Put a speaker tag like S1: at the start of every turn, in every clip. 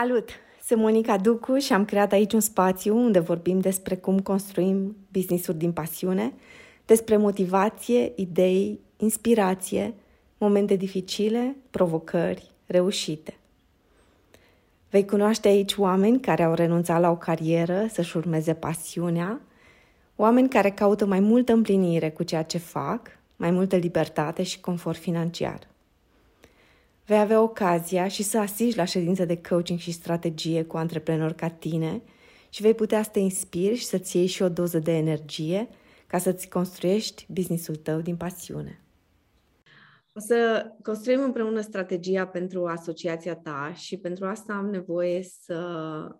S1: Salut! Sunt Monica Ducu și am creat aici un spațiu unde vorbim despre cum construim business-uri din pasiune, despre motivație, idei, inspirație, momente dificile, provocări, reușite. Vei cunoaște aici oameni care au renunțat la o carieră să-și urmeze pasiunea, oameni care caută mai multă împlinire cu ceea ce fac, mai multă libertate și confort financiar vei avea ocazia și să asiști la ședințe de coaching și strategie cu antreprenori ca tine și vei putea să te inspiri și să-ți iei și o doză de energie ca să-ți construiești businessul tău din pasiune. O să construim împreună strategia pentru asociația ta și pentru asta am nevoie să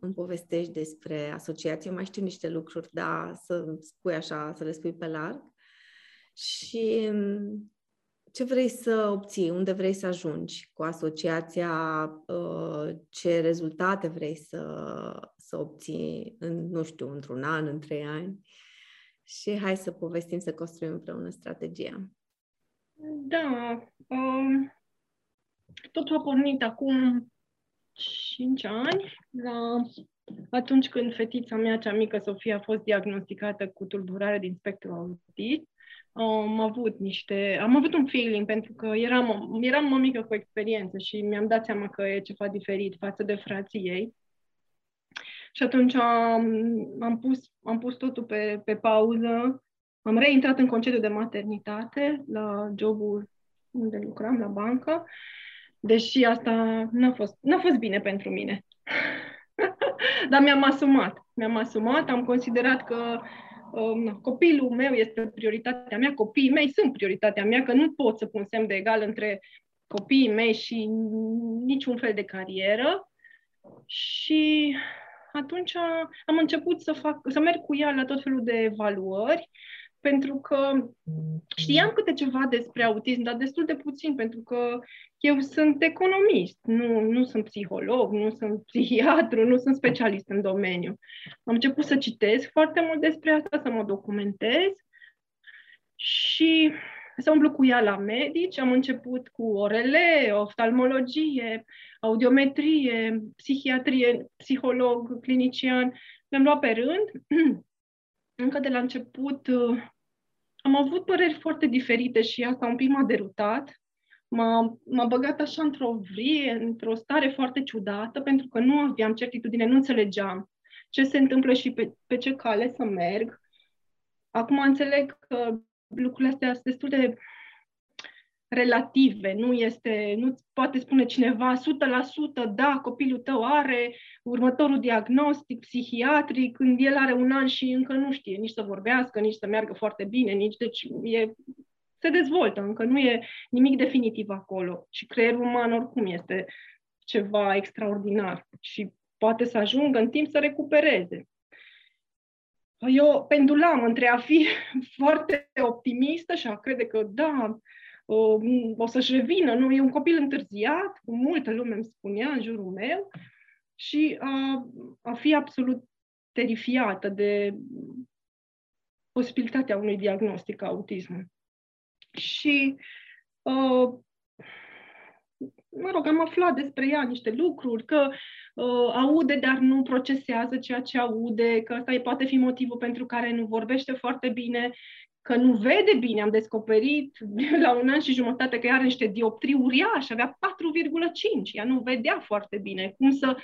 S1: îmi povestești despre asociație. Mai știu niște lucruri, dar să spui așa, să le spui pe larg. Și ce vrei să obții, unde vrei să ajungi cu asociația, uh, ce rezultate vrei să, să obții în, nu știu, într-un an, în trei ani. Și hai să povestim, să construim împreună strategia.
S2: Da, um, totul a pornit acum 5 ani, la atunci când fetița mea cea mică, Sofia, a fost diagnosticată cu tulburare din spectru autist am avut niște, am avut un feeling pentru că eram, eram o mică cu experiență și mi-am dat seama că e ceva diferit față de frații ei. Și atunci am, am, pus, am pus totul pe, pe pauză, am reintrat în concediu de maternitate la jobul unde lucram, la bancă, deși asta n-a fost, n-a fost bine pentru mine. Dar mi-am asumat. Mi-am asumat, am considerat că um, copilul meu este prioritatea mea, copiii mei sunt prioritatea mea, că nu pot să pun semn de egal între copiii mei și niciun fel de carieră. Și atunci am început să fac, să merg cu ea la tot felul de evaluări pentru că știam câte ceva despre autism, dar destul de puțin, pentru că eu sunt economist, nu, nu sunt psiholog, nu sunt psihiatru, nu sunt specialist în domeniu. Am început să citesc foarte mult despre asta, să mă documentez și să umblu cu ea la medici. Am început cu orele, oftalmologie, audiometrie, psihiatrie, psiholog, clinician. Le-am luat pe rând. Încă de la început am avut păreri foarte diferite și asta un pic m-a derutat. M-a, m-a băgat așa într-o vrie, într-o stare foarte ciudată, pentru că nu aveam certitudine, nu înțelegeam ce se întâmplă și pe, pe ce cale să merg. Acum înțeleg că lucrurile astea sunt destul de relative, nu este, nu poate spune cineva 100% da, copilul tău are următorul diagnostic psihiatric când el are un an și încă nu știe nici să vorbească, nici să meargă foarte bine, nici deci e, se dezvoltă, încă nu e nimic definitiv acolo și creierul uman oricum este ceva extraordinar și poate să ajungă în timp să recupereze. Eu pendulam între a fi foarte optimistă și a crede că da, o, o să-și revină, nu? E un copil întârziat, cu multă lume îmi spunea în jurul meu și a, a fi absolut terifiată de posibilitatea unui diagnostic autism. Și uh, mă rog, am aflat despre ea niște lucruri, că uh, aude, dar nu procesează ceea ce aude, că ăsta poate fi motivul pentru care nu vorbește foarte bine, că nu vede bine. Am descoperit la un an și jumătate că ea are niște dioptrii uriașe, avea 4,5, ea nu vedea foarte bine. Cum să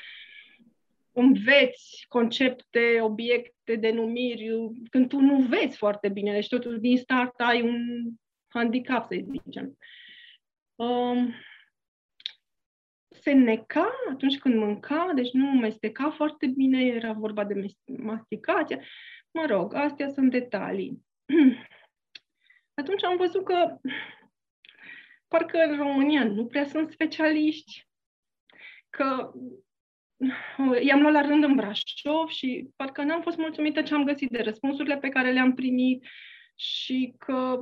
S2: înveți concepte, obiecte, denumiri, când tu nu vezi foarte bine. Deci totul din start ai un handicap, să zicem. Um, se neca atunci când mânca, deci nu mesteca foarte bine, era vorba de masticație. Mă rog, astea sunt detalii. Atunci am văzut că parcă în România nu prea sunt specialiști, că i-am luat la rând în Brașov și parcă n-am fost mulțumită ce am găsit de răspunsurile pe care le-am primit și că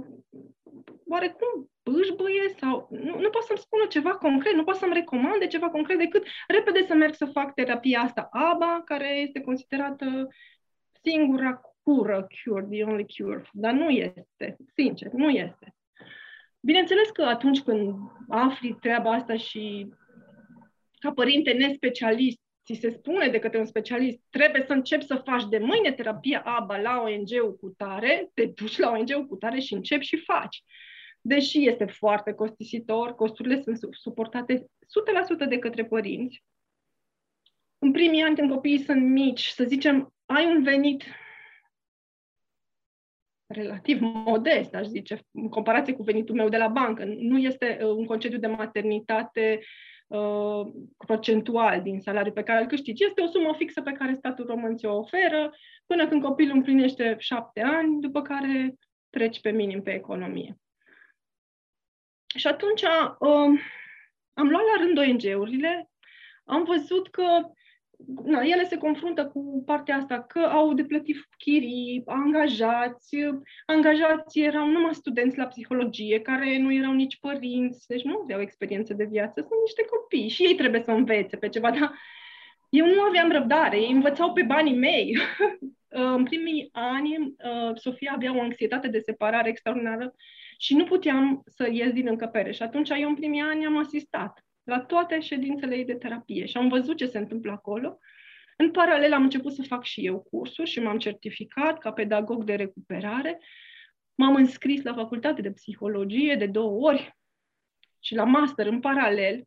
S2: oarecum bâșbâie sau nu, nu pot să-mi spună ceva concret, nu pot să-mi recomande ceva concret decât repede să merg să fac terapia asta. ABA, care este considerată singura cură, cure, the only cure. Dar nu este, sincer, nu este. Bineînțeles că atunci când afli treaba asta și ca părinte nespecialist ți se spune de către un specialist, trebuie să începi să faci de mâine terapia ABA la ONG-ul cu tare, te duci la ONG-ul cu tare și începi și faci. Deși este foarte costisitor, costurile sunt suportate 100% de către părinți. În primii ani, când copiii sunt mici, să zicem, ai un venit relativ modest, aș zice, în comparație cu venitul meu de la bancă. Nu este uh, un concediu de maternitate uh, procentual din salariul pe care îl câștigi. Este o sumă fixă pe care statul român ți-o oferă până când copilul împlinește șapte ani, după care treci pe minim pe economie. Și atunci uh, am luat la rând ONG-urile, am văzut că na, ele se confruntă cu partea asta, că au de plătit chirii, angajați, angajații erau numai studenți la psihologie, care nu erau nici părinți, deci nu aveau experiență de viață, sunt niște copii și ei trebuie să învețe pe ceva, dar eu nu aveam răbdare, ei învățau pe banii mei. în primii ani, uh, Sofia avea o anxietate de separare extraordinară și nu puteam să ies din încăpere. Și atunci eu în primii ani am asistat la toate ședințele ei de terapie și am văzut ce se întâmplă acolo. În paralel am început să fac și eu cursuri și m-am certificat ca pedagog de recuperare. M-am înscris la facultate de psihologie de două ori și la master în paralel.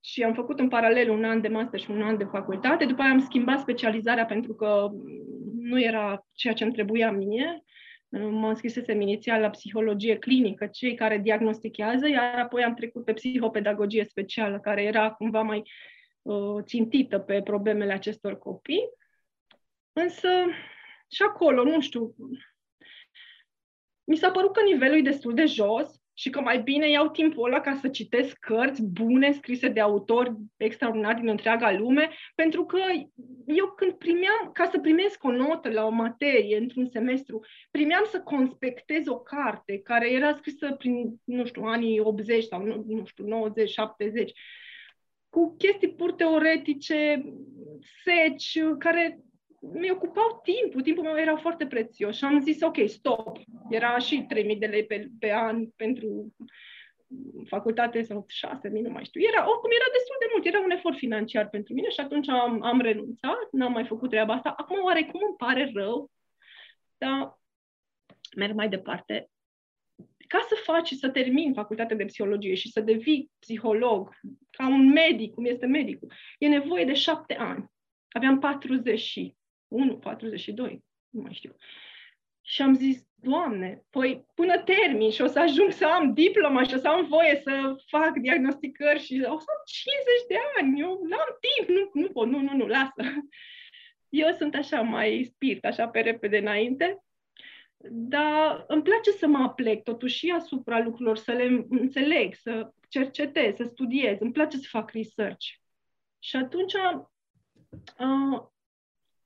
S2: Și am făcut în paralel un an de master și un an de facultate. După aia am schimbat specializarea pentru că nu era ceea ce îmi trebuia mie Mă înscrisesem inițial la psihologie clinică, cei care diagnostichează, iar apoi am trecut pe psihopedagogie specială, care era cumva mai uh, țintită pe problemele acestor copii. Însă și acolo, nu știu, mi s-a părut că nivelul e destul de jos și că mai bine iau timpul ăla ca să citesc cărți bune scrise de autori extraordinari din întreaga lume, pentru că eu când primeam, ca să primesc o notă la o materie într-un semestru, primeam să conspectez o carte care era scrisă prin, nu știu, anii 80 sau, nu, nu știu, 90, 70, cu chestii pur teoretice, seci, care mi ocupau timpul, timpul meu era foarte prețios și am zis, ok, stop. Era și 3.000 de lei pe, pe an pentru facultate sau 6.000, nu mai știu. Era, oricum era destul de mult, era un efort financiar pentru mine și atunci am, am renunțat, n-am mai făcut treaba asta. Acum oarecum îmi pare rău, dar merg mai departe. Ca să faci, să termini facultatea de psihologie și să devii psiholog, ca un medic, cum este medicul, e nevoie de șapte ani. Aveam 40 1, 42, nu mai știu. Și am zis, Doamne, păi până termin și o să ajung să am diploma și o să am voie să fac diagnosticări și o să am 50 de ani, eu n-am timp, nu, nu pot, nu, nu, nu, lasă. Eu sunt așa mai spirit, așa pe repede înainte, dar îmi place să mă aplec totuși și asupra lucrurilor, să le înțeleg, să cercetez, să studiez, îmi place să fac research. Și atunci uh,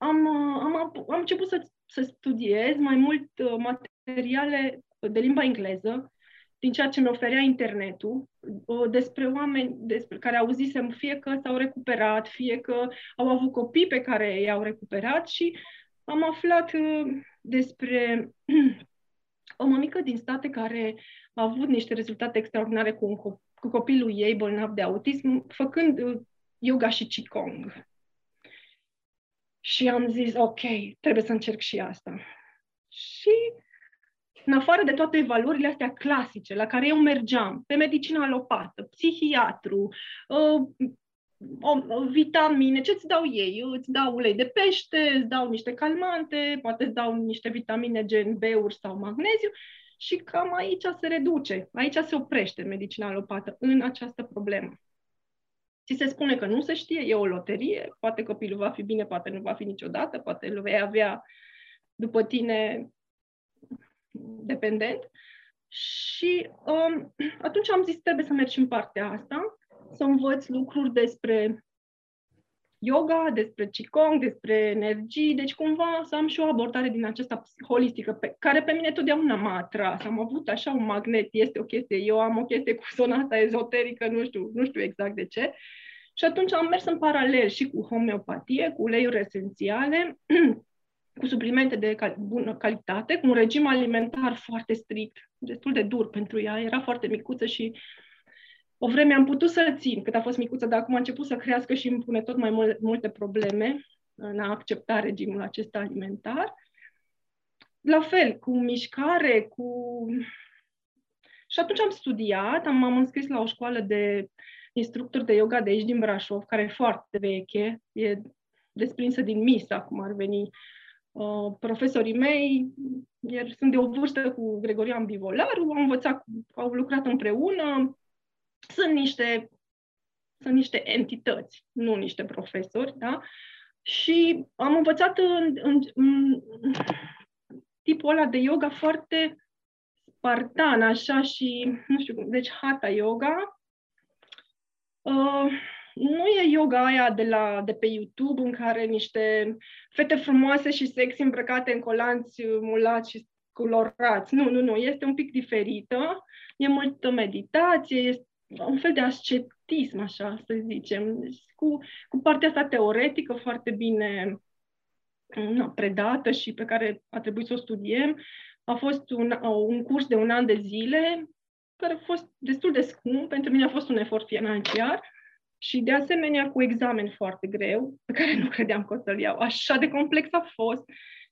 S2: am, uh, am, am început să, să studiez mai mult uh, materiale de limba engleză, din ceea ce mi oferea internetul, uh, despre oameni despre care auzisem fie că s-au recuperat, fie că au avut copii pe care i-au recuperat și am aflat despre o mămică din state care a avut niște rezultate extraordinare cu, un cop- cu copilul ei bolnav de autism, făcând yoga și qigong. Și am zis, ok, trebuie să încerc și asta. Și în afară de toate evaluările astea clasice la care eu mergeam, pe medicină alopată, psihiatru, uh, o, vitamine, ce îți dau ei? Îți dau ulei de pește, îți dau niște calmante, poate îți dau niște vitamine gen B-uri sau magneziu și cam aici se reduce, aici se oprește medicina alopată în această problemă. Ți se spune că nu se știe, e o loterie, poate copilul va fi bine, poate nu va fi niciodată, poate îl vei avea după tine dependent. Și um, atunci am zis, trebuie să mergi în partea asta, să învăț lucruri despre yoga, despre qigong, despre energii, deci cumva să am și o abordare din aceasta holistică, pe, care pe mine totdeauna m-a atras. Am avut așa un magnet, este o chestie, eu am o chestie cu sonata ezoterică, nu știu, nu știu exact de ce. Și atunci am mers în paralel și cu homeopatie, cu uleiuri esențiale, cu suplimente de cal- bună calitate, cu un regim alimentar foarte strict, destul de dur pentru ea, era foarte micuță și o vreme am putut să țin cât a fost micuță, dar acum a început să crească și îmi pune tot mai mul- multe probleme în a accepta regimul acesta alimentar. La fel, cu mișcare, cu... Și atunci am studiat, am, am înscris la o școală de instructor de yoga de aici din Brașov, care e foarte veche, e desprinsă din MISA, cum ar veni. Uh, profesorii mei iar sunt de o vârstă cu Gregorian Bivolaru, am învățat, au lucrat împreună, sunt niște, sunt niște entități, nu niște profesori, da? Și am învățat în, în, în tipul ăla de yoga foarte spartan, așa, și, nu știu cum, deci hatha yoga. Uh, nu e yoga aia de, la, de pe YouTube în care niște fete frumoase și sexy îmbrăcate în colanți mulați și colorați. Nu, nu, nu. Este un pic diferită. E multă meditație, este un fel de ascetism, așa să zicem, cu, cu partea asta teoretică foarte bine na, predată și pe care a trebuit să o studiem. A fost un, un curs de un an de zile, care a fost destul de scump, pentru mine a fost un efort financiar și de asemenea cu examen foarte greu, pe care nu credeam că o să-l iau. Așa de complex a fost.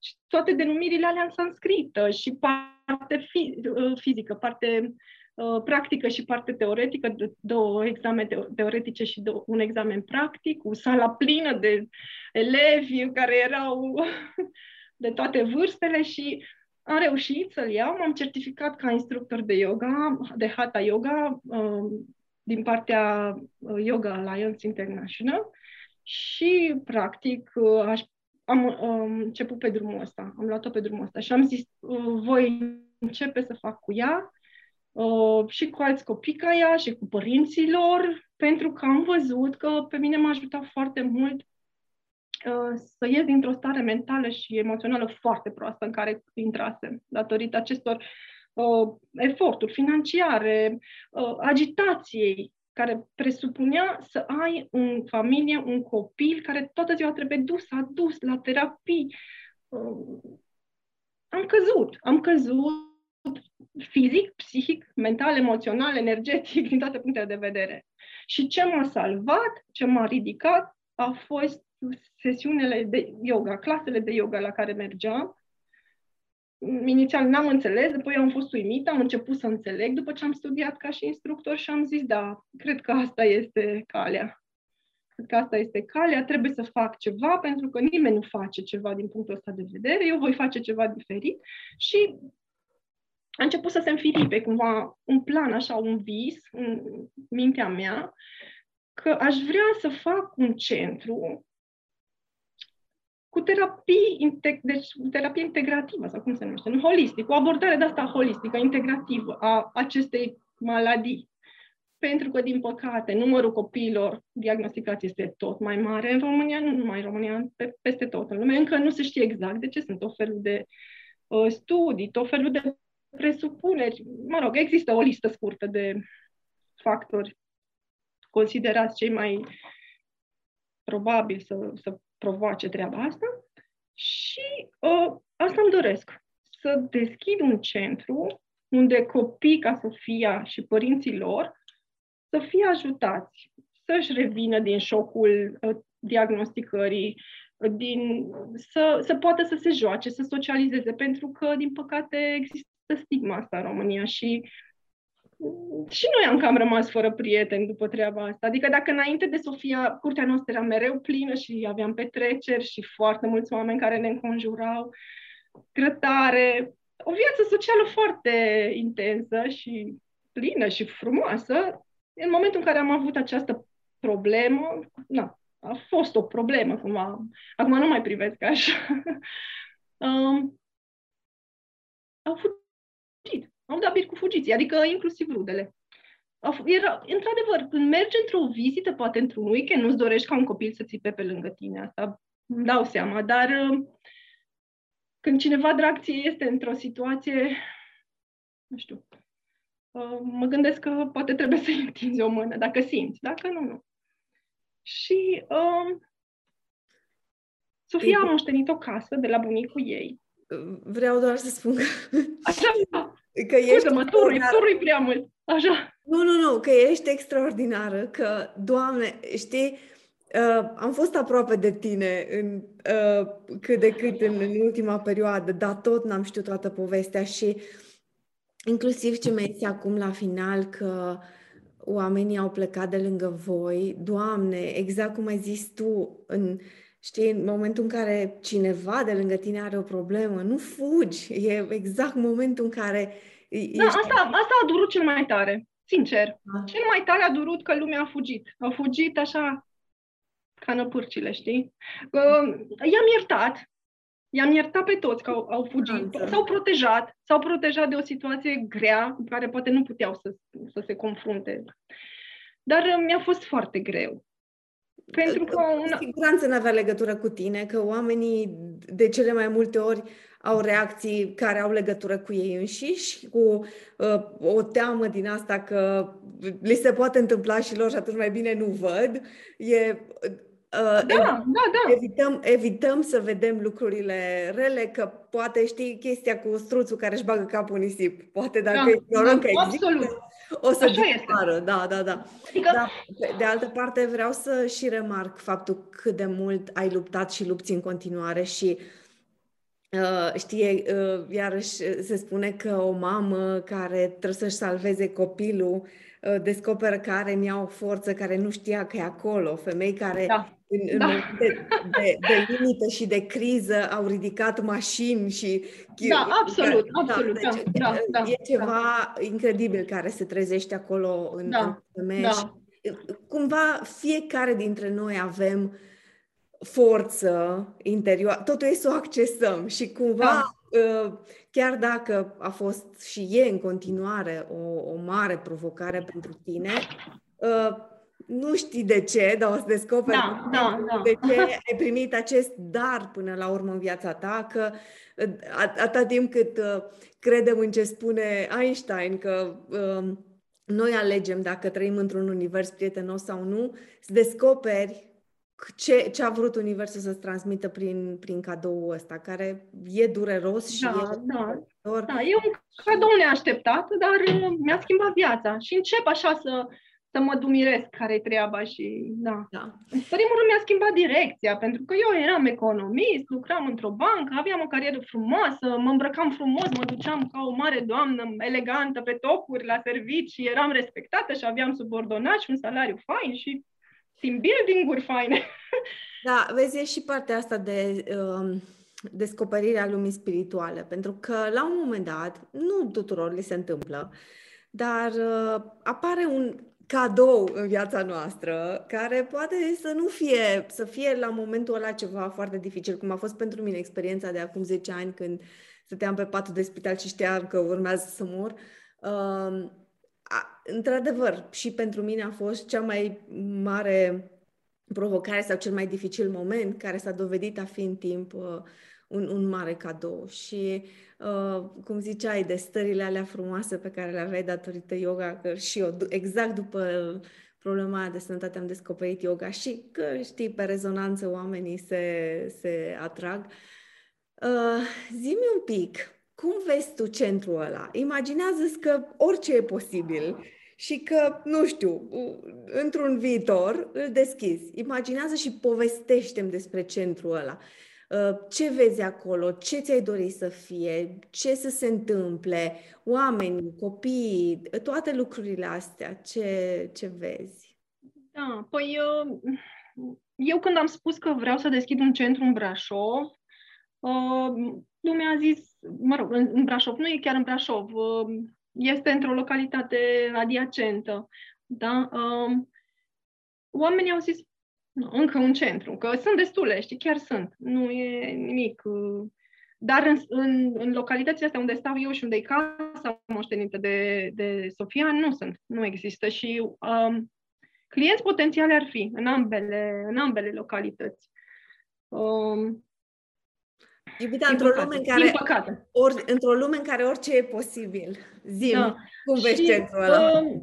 S2: Și toate denumirile alea în sanscrită și parte fi, uh, fizică, parte uh, practică și parte teoretică, două examene teoretice și două, un examen practic, cu sala plină de elevi care erau de toate vârstele și am reușit să-l iau, m-am certificat ca instructor de yoga, de Hatha Yoga, uh, din partea uh, Yoga Alliance International și, practic, uh, aș, am um, început pe drumul ăsta, am luat-o pe drumul ăsta și am zis, uh, voi începe să fac cu ea. uh, și cu alți copii ca ea și cu părinții lor, pentru că am văzut că pe mine m-a ajutat foarte mult uh, să ies dintr-o stare mentală și emoțională foarte proastă în care intrasem, datorită acestor uh, eforturi financiare, uh, agitației, care presupunea să ai în familie un copil care toată ziua trebuie dus, adus la terapii. Uh, am căzut, am căzut fizic, psihic, mental, emoțional, energetic, din toate punctele de vedere. Și ce m-a salvat, ce m-a ridicat, a fost sesiunile de yoga, clasele de yoga la care mergeam, inițial n-am înțeles, după eu am fost uimită, am început să înțeleg după ce am studiat ca și instructor și am zis, da, cred că asta este calea. Cred că asta este calea, trebuie să fac ceva, pentru că nimeni nu face ceva din punctul ăsta de vedere, eu voi face ceva diferit și a început să se înfiripe cumva un plan, așa, un vis în mintea mea, că aș vrea să fac un centru cu terapie, integ- deci terapie integrativă, sau cum se numește, nu holistic, o abordare de asta holistică, integrativă a acestei maladii. Pentru că, din păcate, numărul copiilor diagnosticați este tot mai mare în România, nu numai în România, pe, peste tot în lume. Încă nu se știe exact de ce sunt tot felul de uh, studii, tot felul de presupuneri. Mă rog, există o listă scurtă de factori considerați cei mai probabil să, să provoace treaba asta și uh, asta îmi doresc, să deschid un centru unde copii ca Sofia și părinții lor să fie ajutați să-și revină din șocul uh, diagnosticării, uh, din, să, să poată să se joace, să socializeze, pentru că, din păcate, există stigma asta în România și și noi am cam rămas fără prieteni după treaba asta. Adică dacă înainte de Sofia, curtea noastră era mereu plină și aveam petreceri și foarte mulți oameni care ne înconjurau, grătare, o viață socială foarte intensă și plină și frumoasă, în momentul în care am avut această problemă, na, a fost o problemă cumva. Acum nu mai privesc așa. um, au fugit au dat bir cu fugiții, adică inclusiv rudele. Era, într-adevăr, când mergi într-o vizită, poate într-un weekend, nu-ți dorești ca un copil să țipe pe lângă tine, asta îmi dau seama, dar uh, când cineva drag ție este într-o situație, nu știu, uh, mă gândesc că poate trebuie să-i întinzi o mână, dacă simți, dacă nu, nu. Și uh, Sofia a moștenit o casă de la bunicul ei.
S1: Vreau doar să spun că...
S2: Așa, Că ești mă turui, turui prea mult. Așa.
S1: Nu, nu, nu, că ești extraordinară, că, Doamne, știi, uh, am fost aproape de tine în, uh, cât de cât în, în ultima perioadă, dar tot n-am știut toată povestea și inclusiv ce mi acum la final că oamenii au plecat de lângă voi, Doamne, exact cum ai zis tu, în, știi, în momentul în care cineva de lângă tine are o problemă, nu fugi, e exact momentul în care
S2: da, asta, asta a durut cel mai tare, sincer. Da. Cel mai tare a durut că lumea a fugit. A fugit așa ca năpârcile, știi? I-am iertat, i-am iertat pe toți că au, au fugit, da, s-au protejat, s-au protejat de o situație grea în care poate nu puteau să, să se confrunte. Dar uh, mi-a fost foarte greu.
S1: Pentru că... Cu siguranță nu avea legătură cu tine, că oamenii de cele mai multe ori au reacții care au legătură cu ei înșiși, cu uh, o teamă din asta că li se poate întâmpla și lor și atunci mai bine nu văd. E,
S2: Uh, da, da, da.
S1: Evităm, evităm să vedem lucrurile rele, că poate știi chestia cu struțul care își bagă capul în nisip. Poate dacă da, ignorăm da, că
S2: absolut.
S1: există, o să dispară. Da, da, da. Adică... da. De altă parte, vreau să și remarc faptul cât de mult ai luptat și lupți în continuare și uh, Uh, știe, uh, iarăși se spune că o mamă care trebuie să-și salveze copilul uh, descoperă că are în ea o forță care nu știa că e acolo. Femei care da. În, în da. de, de, de limită și de criză au ridicat mașini și...
S2: Da, absolut, da, absolut. Da, deci, da, da,
S1: e ceva da. incredibil care se trezește acolo în, da, în femeie. Da. cumva fiecare dintre noi avem uh, forță interioară, totul e să o accesăm și cumva, da. Uh, chiar dacă a fost și e în continuare o, o mare provocare pentru tine, uh, nu știi de ce, dar o să descoperi
S2: da, da, da.
S1: de ce ai primit acest dar până la urmă în viața ta, că uh, atâta timp cât credem în ce spune Einstein, că noi alegem dacă trăim într-un univers prietenos sau nu, să descoperi ce, ce a vrut Universul să-ți transmită prin, prin cadoul ăsta, care e dureros și
S2: da,
S1: e
S2: da, da, e un cadou neașteptat, dar uh, mi-a schimbat viața. Și încep așa să, să mă dumiresc care-i treaba și da. da. În primul rând mi-a schimbat direcția, pentru că eu eram economist, lucram într-o bancă, aveam o carieră frumoasă, mă îmbrăcam frumos, mă duceam ca o mare doamnă elegantă pe topuri la servicii, eram respectată și aveam subordonat și un salariu fain și team building-uri faine.
S1: Da, vezi, e și partea asta de uh, descoperirea lumii spirituale, pentru că la un moment dat, nu tuturor li se întâmplă, dar uh, apare un cadou în viața noastră, care poate să nu fie, să fie la momentul ăla ceva foarte dificil, cum a fost pentru mine experiența de acum 10 ani când stăteam pe patul de spital și știam că urmează să mor. Uh, a, într-adevăr, și pentru mine a fost cea mai mare provocare sau cel mai dificil moment care s-a dovedit a fi în timp uh, un, un mare cadou. Și, uh, cum ziceai, de stările alea frumoase pe care le aveai datorită yoga, că și eu, exact după problema de sănătate am descoperit yoga și că, știi, pe rezonanță oamenii se, se atrag. Uh, zi-mi un pic, cum vezi tu centrul ăla? Imaginează-ți că orice e posibil și că, nu știu, într-un viitor îl deschizi. Imaginează și povestește despre centrul ăla. Uh, ce vezi acolo? Ce ți-ai dori să fie? Ce să se întâmple? Oameni, copii, toate lucrurile astea. Ce, ce vezi?
S2: Da, păi eu, eu când am spus că vreau să deschid un centru în Brașov, uh, lumea a zis, mă rog, în, în Brașov, nu e chiar în Brașov, uh, este într-o localitate adiacentă, da? Um, oamenii au zis, nu, încă un centru, că sunt destule, știi, chiar sunt, nu e nimic. Uh, dar în, în, în localitățile astea unde stau eu și unde e casa moștenită de, de Sofia, nu sunt, nu există și um, clienți potențiali ar fi în ambele, în ambele localități. Um,
S1: Iubita, într-o lume în care, or, într-o lume în care orice e posibil. Zim, da. cum vezi și, centrul ăla? Uh,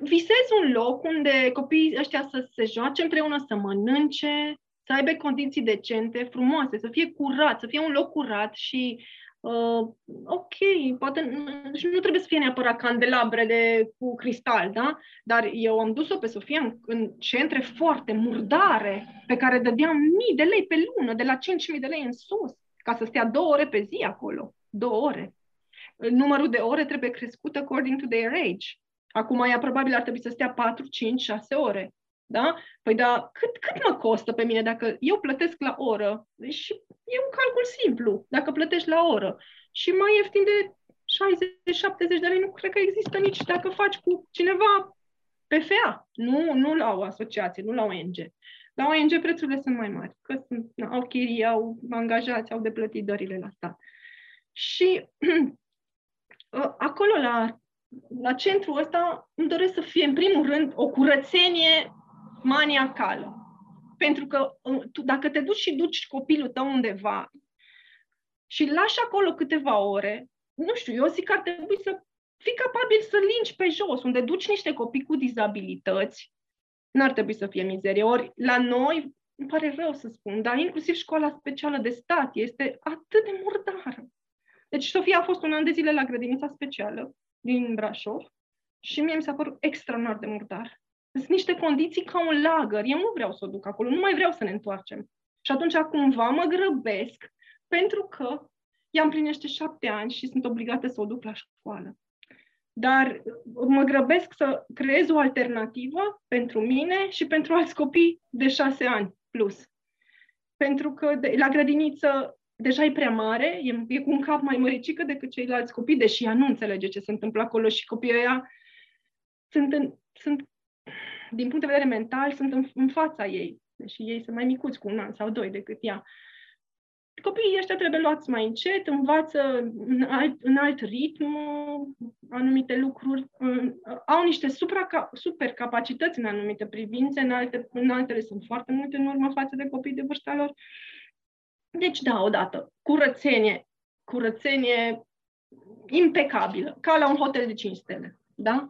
S2: visez un loc unde copiii ăștia să se joace împreună, să mănânce, să aibă condiții decente, frumoase, să fie curat, să fie un loc curat și Uh, ok, poate deci nu trebuie să fie neapărat candelabre de, cu cristal, da? Dar eu am dus-o pe Sofia în, în centre foarte murdare, pe care dădeam mii de lei pe lună, de la 5.000 de lei în sus, ca să stea două ore pe zi acolo. Două ore. Numărul de ore trebuie crescut according to their age. Acum ea probabil ar trebui să stea 4, 5, 6 ore. Da? Păi da, cât, cât mă costă pe mine dacă eu plătesc la oră? Și e un calcul simplu, dacă plătești la oră. Și mai ieftin de 60-70 de lei nu cred că există nici dacă faci cu cineva PFA, nu, nu la o asociație, nu la o ONG. La ONG prețurile sunt mai mari, că sunt, au chirii, au angajați, au de plătit dările la stat. Și acolo, la, la centrul ăsta, îmi doresc să fie, în primul rând, o curățenie maniacală. Pentru că uh, tu, dacă te duci și duci copilul tău undeva și lași acolo câteva ore, nu știu, eu zic că ar trebui să fii capabil să lingi pe jos, unde duci niște copii cu dizabilități, n-ar trebui să fie mizerie. Ori la noi, îmi pare rău să spun, dar inclusiv școala specială de stat este atât de murdară. Deci Sofia a fost un an de zile la grădinița specială din Brașov și mie mi s-a părut extraordinar de murdar. Sunt niște condiții ca un lagăr. Eu nu vreau să o duc acolo, nu mai vreau să ne întoarcem. Și atunci cumva mă grăbesc pentru că ea împlinește șapte ani și sunt obligată să o duc la școală. Dar mă grăbesc să creez o alternativă pentru mine și pentru alți copii de șase ani plus. Pentru că de, la grădiniță deja e prea mare, e, e cu un cap mai măricică decât ceilalți copii, deși ea nu înțelege ce se întâmplă acolo și copiii ăia sunt, în, sunt din punct de vedere mental, sunt în, în fața ei, deși ei sunt mai micuți cu un an sau doi decât ea. Copiii ăștia trebuie luați mai încet, învață în alt, în alt ritm anumite lucruri, au niște supra, super capacități în anumite privințe, în, alte, în altele sunt foarte multe în urmă față de copii de vârsta lor. Deci, da, odată, curățenie, curățenie impecabilă, ca la un hotel de 5 stele, da?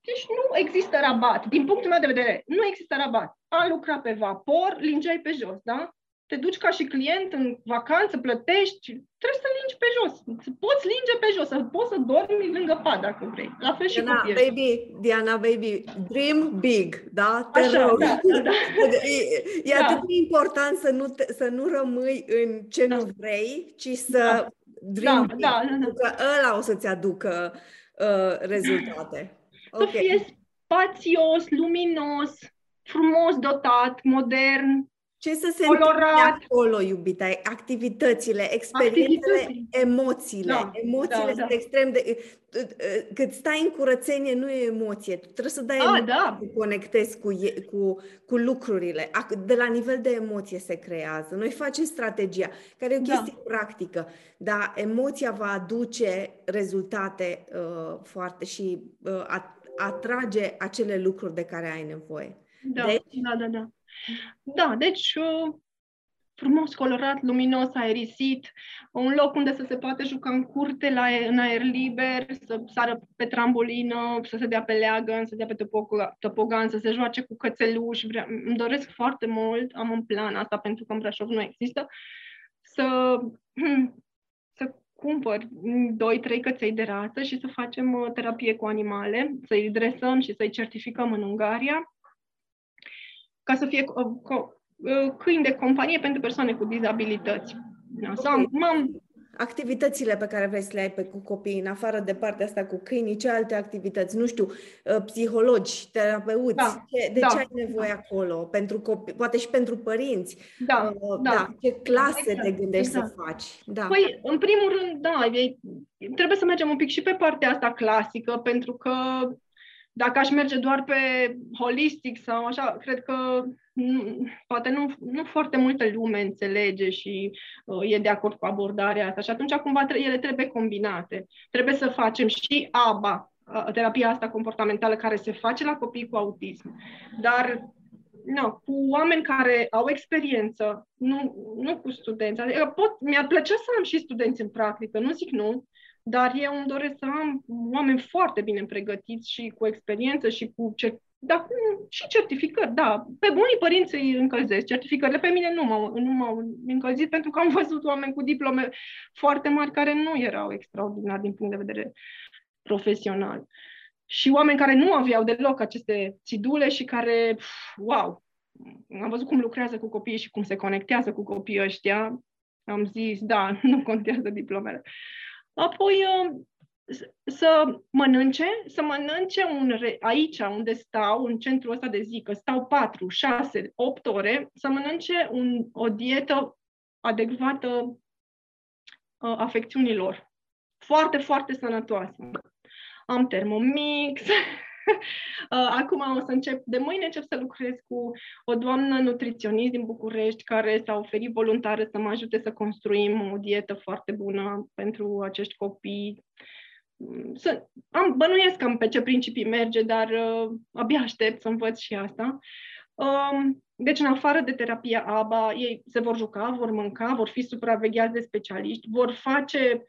S2: Deci nu există rabat. Din punctul meu de vedere, nu există rabat. A lucra pe vapor, lingeai pe jos, da? Te duci ca și client în vacanță, plătești, trebuie să lingi pe jos. Poți linge pe jos, să poți să dormi lângă pat dacă vrei. La fel și
S1: Diana,
S2: copiii.
S1: baby, Diana, baby, dream big, da?
S2: Te Așa, rog. Da, da, da.
S1: E, e da. atât de important să nu, te, să nu rămâi în ce da. nu vrei, ci să da. dream da, big, da, da, da. că ăla o să-ți aducă uh, rezultate.
S2: Okay. Să fie spațios, luminos, frumos dotat, modern,
S1: ce să se colorat. acolo, iubita? Activitățile, experiențele, Activități. emoțiile. Da, emoțiile da, sunt da. extrem de... Cât stai în curățenie, nu e emoție. Tu trebuie să dai A, emoție, da. să conectezi cu, cu, cu lucrurile. De la nivel de emoție se creează. Noi facem strategia, care e o da. chestie da. practică, dar emoția va aduce rezultate uh, foarte și uh, atrage acele lucruri de care ai nevoie.
S2: Da, deci, da, da, da. Da, deci uh, frumos colorat, luminos, aerisit, un loc unde să se poate juca în curte, la, în aer liber, să sară pe trambolină, să se dea pe leagăn, să se dea pe topogan, să se joace cu cățeluși. Vrea, îmi doresc foarte mult, am un plan asta pentru că în Brașov nu există, să, să cumpăr doi, trei căței de rață și să facem uh, terapie cu animale, să-i dresăm și să-i certificăm în Ungaria ca să fie uh, uh, câini de companie pentru persoane cu dizabilități. Da, okay. m-am
S1: activitățile pe care vrei să le ai pe, cu copiii, în afară de partea asta cu câinii, ce alte activități? Nu știu, uh, psihologi, terapeuți, da, ce, de da, ce ai nevoie da. acolo? Pentru copii, poate și pentru părinți.
S2: Da, uh, da. da.
S1: Ce clase exact, te gândești exact. să faci? Da.
S2: Păi, în primul rând, da, e, trebuie să mergem un pic și pe partea asta clasică, pentru că dacă aș merge doar pe holistic sau așa, cred că nu, poate nu, nu foarte multă lume înțelege și uh, e de acord cu abordarea asta. Și atunci cumva ele trebuie combinate. Trebuie să facem și ABA, uh, terapia asta comportamentală care se face la copii cu autism. Dar no, cu oameni care au experiență, nu, nu cu studenți. Adică pot, mi-ar plăcea să am și studenți în practică, nu zic nu, dar eu îmi doresc să am oameni foarte bine pregătiți și cu experiență și cu ce dar cum, și certificări, da. Pe unii părinți îi încălzesc certificările, pe mine nu m-au, nu m-au încălzit pentru că am văzut oameni cu diplome foarte mari care nu erau extraordinari din punct de vedere profesional. Și oameni care nu aveau deloc aceste țidule și care, wow, am văzut cum lucrează cu copiii și cum se conectează cu copiii ăștia. Am zis, da, nu contează diplomele. Apoi, uh, să mănânce, să mănânce un re- aici unde stau, în centrul ăsta de zi, că stau 4, 6, 8 ore, să mănânce un, o dietă adecvată uh, afecțiunilor. Foarte, foarte sănătoasă. Am Thermomix. Uh, acum o să încep, de mâine încep să lucrez cu o doamnă nutriționist din București care s-a oferit voluntară să mă ajute să construim o dietă foarte bună pentru acești copii să, am, bănuiesc cam pe ce principii merge, dar uh, abia aștept să învăț și asta. Um, deci, în afară de terapia ABA, ei se vor juca, vor mânca, vor fi supravegheați de specialiști, vor face uh,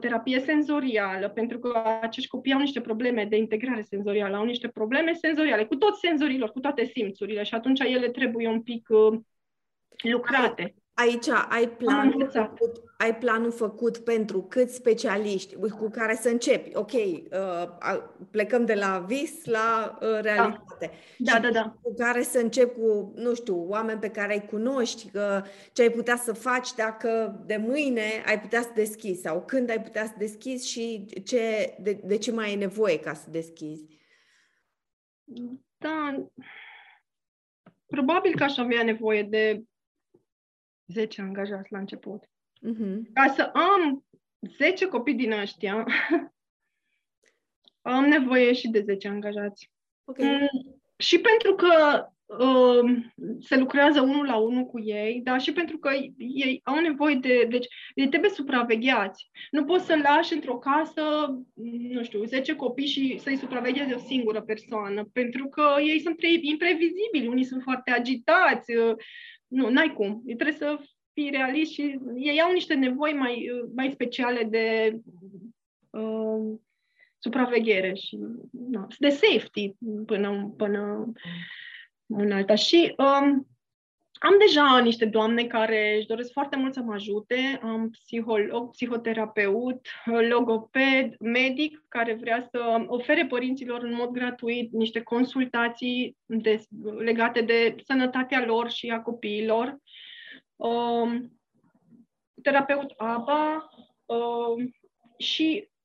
S2: terapie senzorială, pentru că acești copii au niște probleme de integrare senzorială, au niște probleme senzoriale, cu toți senzorilor, cu toate simțurile și atunci ele trebuie un pic uh, lucrate.
S1: Aici ai planul, făcut, ai planul făcut pentru câți specialiști cu care să începi. Ok, uh, plecăm de la vis la uh, realitate.
S2: Da, da, da, da.
S1: Cu care să începi cu, nu știu, oameni pe care îi cunoști, că ce ai putea să faci dacă de mâine ai putea să deschizi sau când ai putea să deschizi și ce, de, de ce mai e nevoie ca să deschizi.
S2: Da, probabil că aș avea nevoie de 10 angajați la început. Uh-huh. Ca să am 10 copii din ăștia, am nevoie și de 10 angajați. Okay. Mm, și pentru că uh, se lucrează unul la unul cu ei, dar și pentru că ei au nevoie de... Deci, ei trebuie supravegheați. Nu poți să lași într-o casă, nu știu, 10 copii și să-i supravegheze o singură persoană, pentru că ei sunt imprevizibili, unii sunt foarte agitați, uh, nu, n-ai cum. Trebuie să fii realist și ei au niște nevoi mai, mai speciale de uh, supraveghere și no, de safety până, până în alta. Și um, am deja niște doamne care își doresc foarte mult să mă ajute. Am psiholog, psihoterapeut, logoped, medic care vrea să ofere părinților în mod gratuit niște consultații de, legate de sănătatea lor și a copiilor. Um, terapeut ABA um, și uh,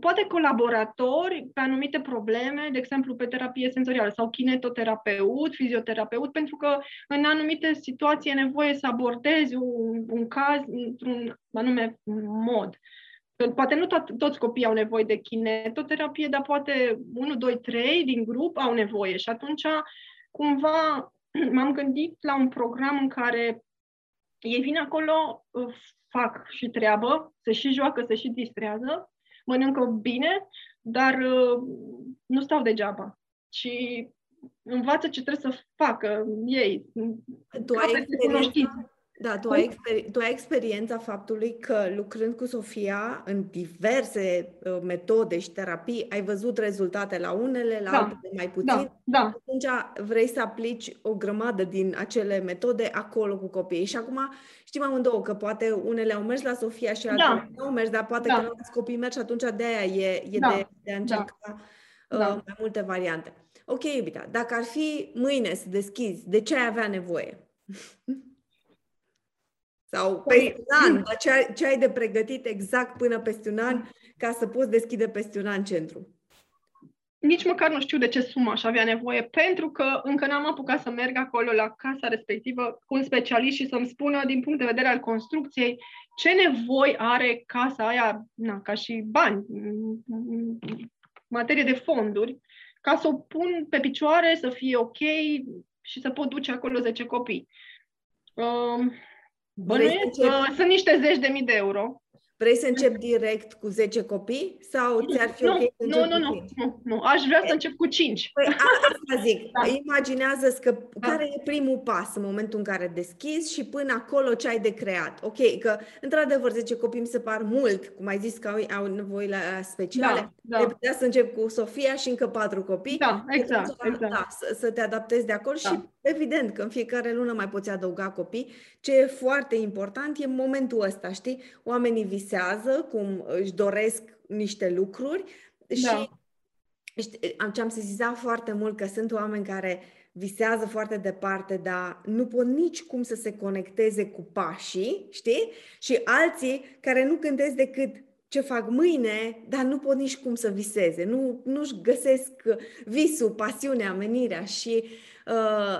S2: poate colaboratori pe anumite probleme, de exemplu pe terapie senzorială sau kinetoterapeut, fizioterapeuți, pentru că în anumite situații e nevoie să abordezi un, un caz într-un anume mod. Poate nu tot, toți copiii au nevoie de kinetoterapie, dar poate 1, 2, 3 din grup au nevoie și atunci cumva m-am gândit la un program în care ei vin acolo, fac și treabă, se și joacă, se și distrează, mănâncă bine, dar uh, nu stau degeaba. Și învață ce trebuie să facă ei.
S1: Tu ai experiența, da, tu ai, exper- tu ai experiența faptului că lucrând cu Sofia în diverse uh, metode și terapii, ai văzut rezultate la unele, la da, altele mai puțin.
S2: Da, da.
S1: Atunci vrei să aplici o grămadă din acele metode acolo cu copiii. Și acum știm amândouă că poate unele au mers la Sofia și altele da. nu au mers, dar poate da. că la copiii merg și atunci de aia e, e da. de, de a încerca da. Uh, da. mai multe variante. Ok, iubita, dacă ar fi mâine să deschizi, de ce ai avea nevoie? Sau păi, peste un an, ce ai, ce ai de pregătit exact până peste un an ca să poți deschide peste un an centru?
S2: Nici măcar nu știu de ce sumă aș avea nevoie, pentru că încă n-am apucat să merg acolo la casa respectivă cu un specialist și să-mi spună din punct de vedere al construcției ce nevoi are casa aia, na, ca și bani, materie de fonduri, ca să o pun pe picioare, să fie ok și să pot duce acolo 10 copii. Uh, Bănuiesc că sunt niște zeci de mii de euro.
S1: Vrei să încep direct cu 10 copii sau ți-ar fi
S2: nu,
S1: ok să
S2: nu, nu, nu, nu, nu, aș vrea să încep cu 5.
S1: Păi asta zic,
S2: Da.
S1: imaginează că
S2: Da.
S1: care e primul pas în momentul în care deschizi și până acolo ce ai de creat. Ok, că într-adevăr 10 copii mi se par mult, cum ai zis că au, au nevoie la speciale.
S2: Da,
S1: Ai
S2: da,
S1: putea să încep cu Sofia și încă patru copii.
S2: da,
S1: Și
S2: exact,
S1: atunci,
S2: exact.
S1: Da, să, să te adaptezi de acolo
S2: Da.
S1: și evident că în fiecare lună mai poți adăuga copii. Ce e foarte important e momentul ăsta, știi? Oamenii visează cum își doresc niște lucruri și
S2: Da.
S1: știi, am ce am sesizat foarte mult că sunt oameni care visează foarte departe, dar nu pot nici cum să se conecteze cu pașii, știi? Și alții care nu gândesc decât ce fac mâine, dar nu pot nici cum să viseze, nu, nu-și găsesc visul, pasiunea, menirea și uh,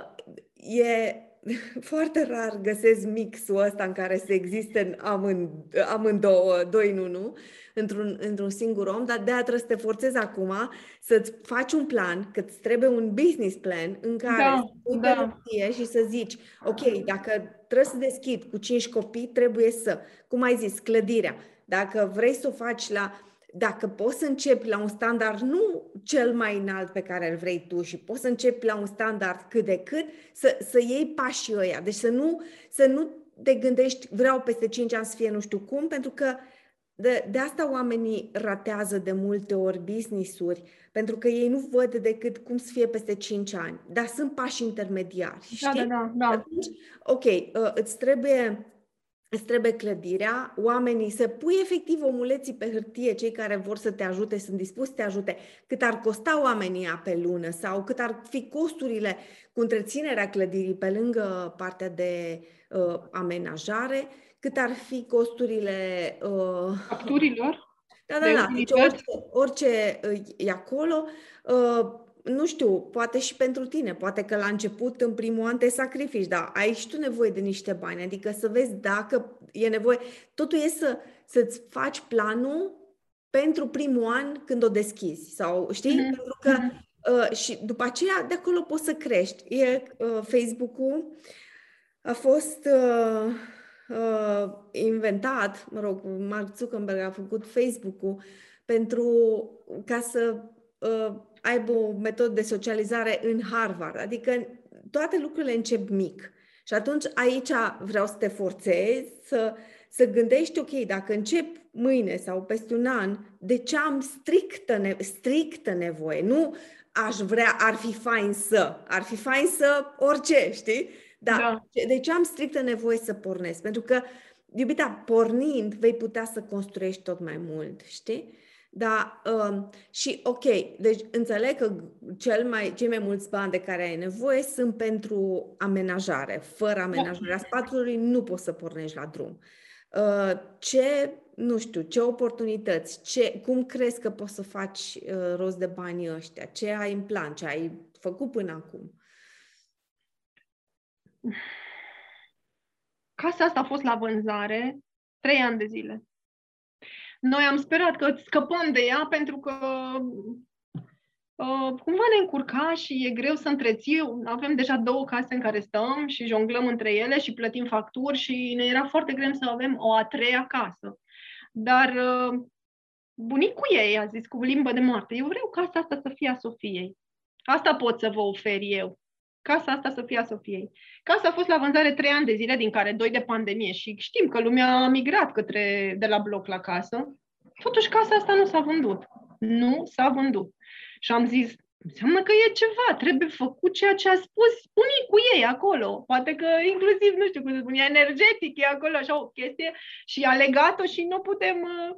S1: e foarte rar găsesc mixul ăsta în care să existe în amând, amândouă, doi în unul, într-un, într-un singur om, dar de-aia trebuie să te forțezi acum să-ți faci un plan, că îți trebuie un business plan în care
S2: Da,
S1: să pui pe
S2: da.
S1: hârtie și să zici, ok, dacă trebuie să deschid cu cinci copii, trebuie să, cum ai zis, clădirea. Dacă vrei să o faci la dacă poți să începi la un standard nu cel mai înalt pe care îl vrei tu și poți să începi la un standard cât de cât, să, să iei pașii ăia. Deci să nu, să nu te gândești, vreau peste 5 ani să fie nu știu cum, pentru că de, de asta oamenii ratează de multe ori business-uri, pentru că ei nu văd decât cum să fie peste 5 ani. Dar sunt pași intermediari,
S2: Da,
S1: știi?
S2: da, da, da.
S1: Atunci, ok, uh, îți trebuie, îți trebuie clădirea, oamenii să pui efectiv omuleții pe hârtie, cei care vor să te ajute, sunt dispuși să te ajute, cât ar costa oamenii pe lună sau cât ar fi costurile cu întreținerea clădirii pe lângă partea de uh, amenajare, cât ar fi costurile uh,
S2: Facturilor?
S1: da,
S2: de
S1: da, da. Deci
S2: utilități?
S1: orice, orice uh, e acolo, uh, nu știu, poate și pentru tine, poate că la început, în primul an, te sacrifici, dar ai și tu nevoie de niște bani, adică să vezi dacă e nevoie. Totul e să, să-ți faci planul pentru primul an când o deschizi, sau știi?
S2: Mhm,
S1: Pentru că
S2: mhm.
S1: uh, și după aceea de acolo poți să crești. E uh, Facebook-ul a fost uh, uh, inventat, mă rog, Mark Zuckerberg a făcut Facebook-ul pentru ca să uh, aibă o metodă de socializare în Harvard. Adică toate lucrurile încep mic. Și atunci aici vreau să te forțezi să, să gândești, ok, dacă încep mâine sau peste un an, de ce am strictă, ne- strictă nevoie? Nu aș vrea, ar fi fain să, ar fi fain să orice, știi? Da.
S2: Da.
S1: De ce am strictă nevoie să pornesc? Pentru că, iubita, pornind, vei putea să construiești tot mai mult, știi? Da, um, și ok, deci înțeleg că cel mai, cei mai mulți bani de care ai nevoie sunt pentru amenajare. Fără amenajarea spațiului nu poți să pornești la drum. Uh, ce, nu știu, ce oportunități, ce, cum crezi că poți să faci uh, rost de banii ăștia? Ce ai în plan, ce ai făcut până acum?
S2: Casa asta a fost la vânzare trei ani de zile. Noi am sperat că scăpăm de ea pentru că uh, cumva ne încurca și e greu să întreții. Avem deja două case în care stăm și jonglăm între ele și plătim facturi și ne era foarte greu să avem o a treia casă. Dar uh, bunicul ei a zis cu limbă de moarte, eu vreau casa asta să fie a Sofiei. Asta pot să vă ofer eu. Casa asta să fie a Sofiei. Casa a fost la vânzare trei ani de zile, din care doi de pandemie și știm că lumea a migrat către, de la bloc la casă. Totuși casa asta nu s-a vândut. Nu s-a vândut. Și am zis, înseamnă că e ceva, trebuie făcut ceea ce a spus bunicul ei acolo. Poate că inclusiv, nu știu cum să spun, e energetic, e acolo așa o chestie și a legat-o și nu putem... uh,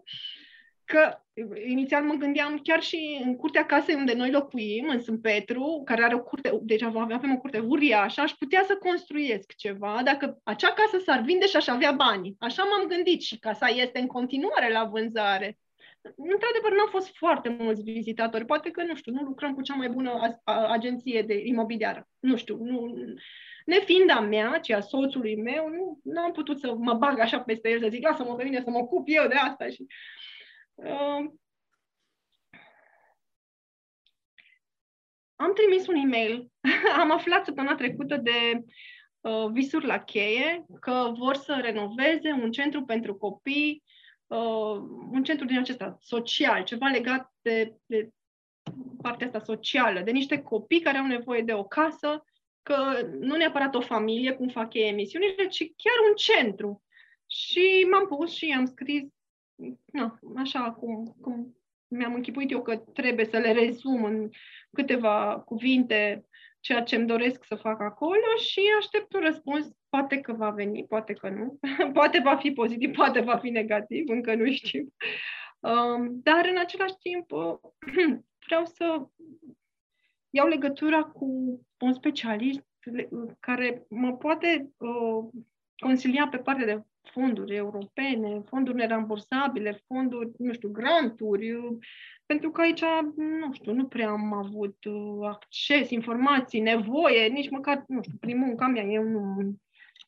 S2: Că inițial mă gândeam chiar și în curtea casei unde noi locuim, în Sânt Petru, care are o curte, deci avem avem o curte uriașă, aș putea să construiesc ceva dacă acea casă s-ar vinde și aș avea bani. Așa m-am gândit și casa este în continuare la vânzare. Într-adevăr, nu au fost foarte mulți vizitatori. Poate că, nu știu, nu lucrăm cu cea mai bună a- a- agenție de imobiliară. Nu știu, nu, nefiind a mea, ci a soțului meu, nu, nu am putut să mă bag așa peste el, să zic, lasă-mă pe mine să mă ocup eu de asta. Și, uh, am trimis un e-mail. am aflat săptămâna trecută de uh, Visuri la cheie că vor să renoveze un centru pentru copii uh, un centru din acesta social, ceva legat de, de partea asta socială, de niște copii care au nevoie de o casă, că nu neapărat o familie, cum fac ei emisiunile, ci chiar un centru. Și m-am pus și am scris, na, așa cum, cum mi-am închipuit eu că trebuie să le rezum în câteva cuvinte ceea ce îmi doresc să fac acolo și aștept un răspuns. Poate că va veni, poate că nu. poate va fi pozitiv, poate va fi negativ, încă nu știu. Um, dar în același timp vreau să iau legătura cu un specialist care mă poate uh, consilia pe partea de fonduri europene, fonduri nerambursabile, fonduri, nu știu, granturi, pentru că aici, nu știu, nu prea am avut uh, acces, informații, nevoie, nici măcar, nu știu, prin munca mea, eu nu,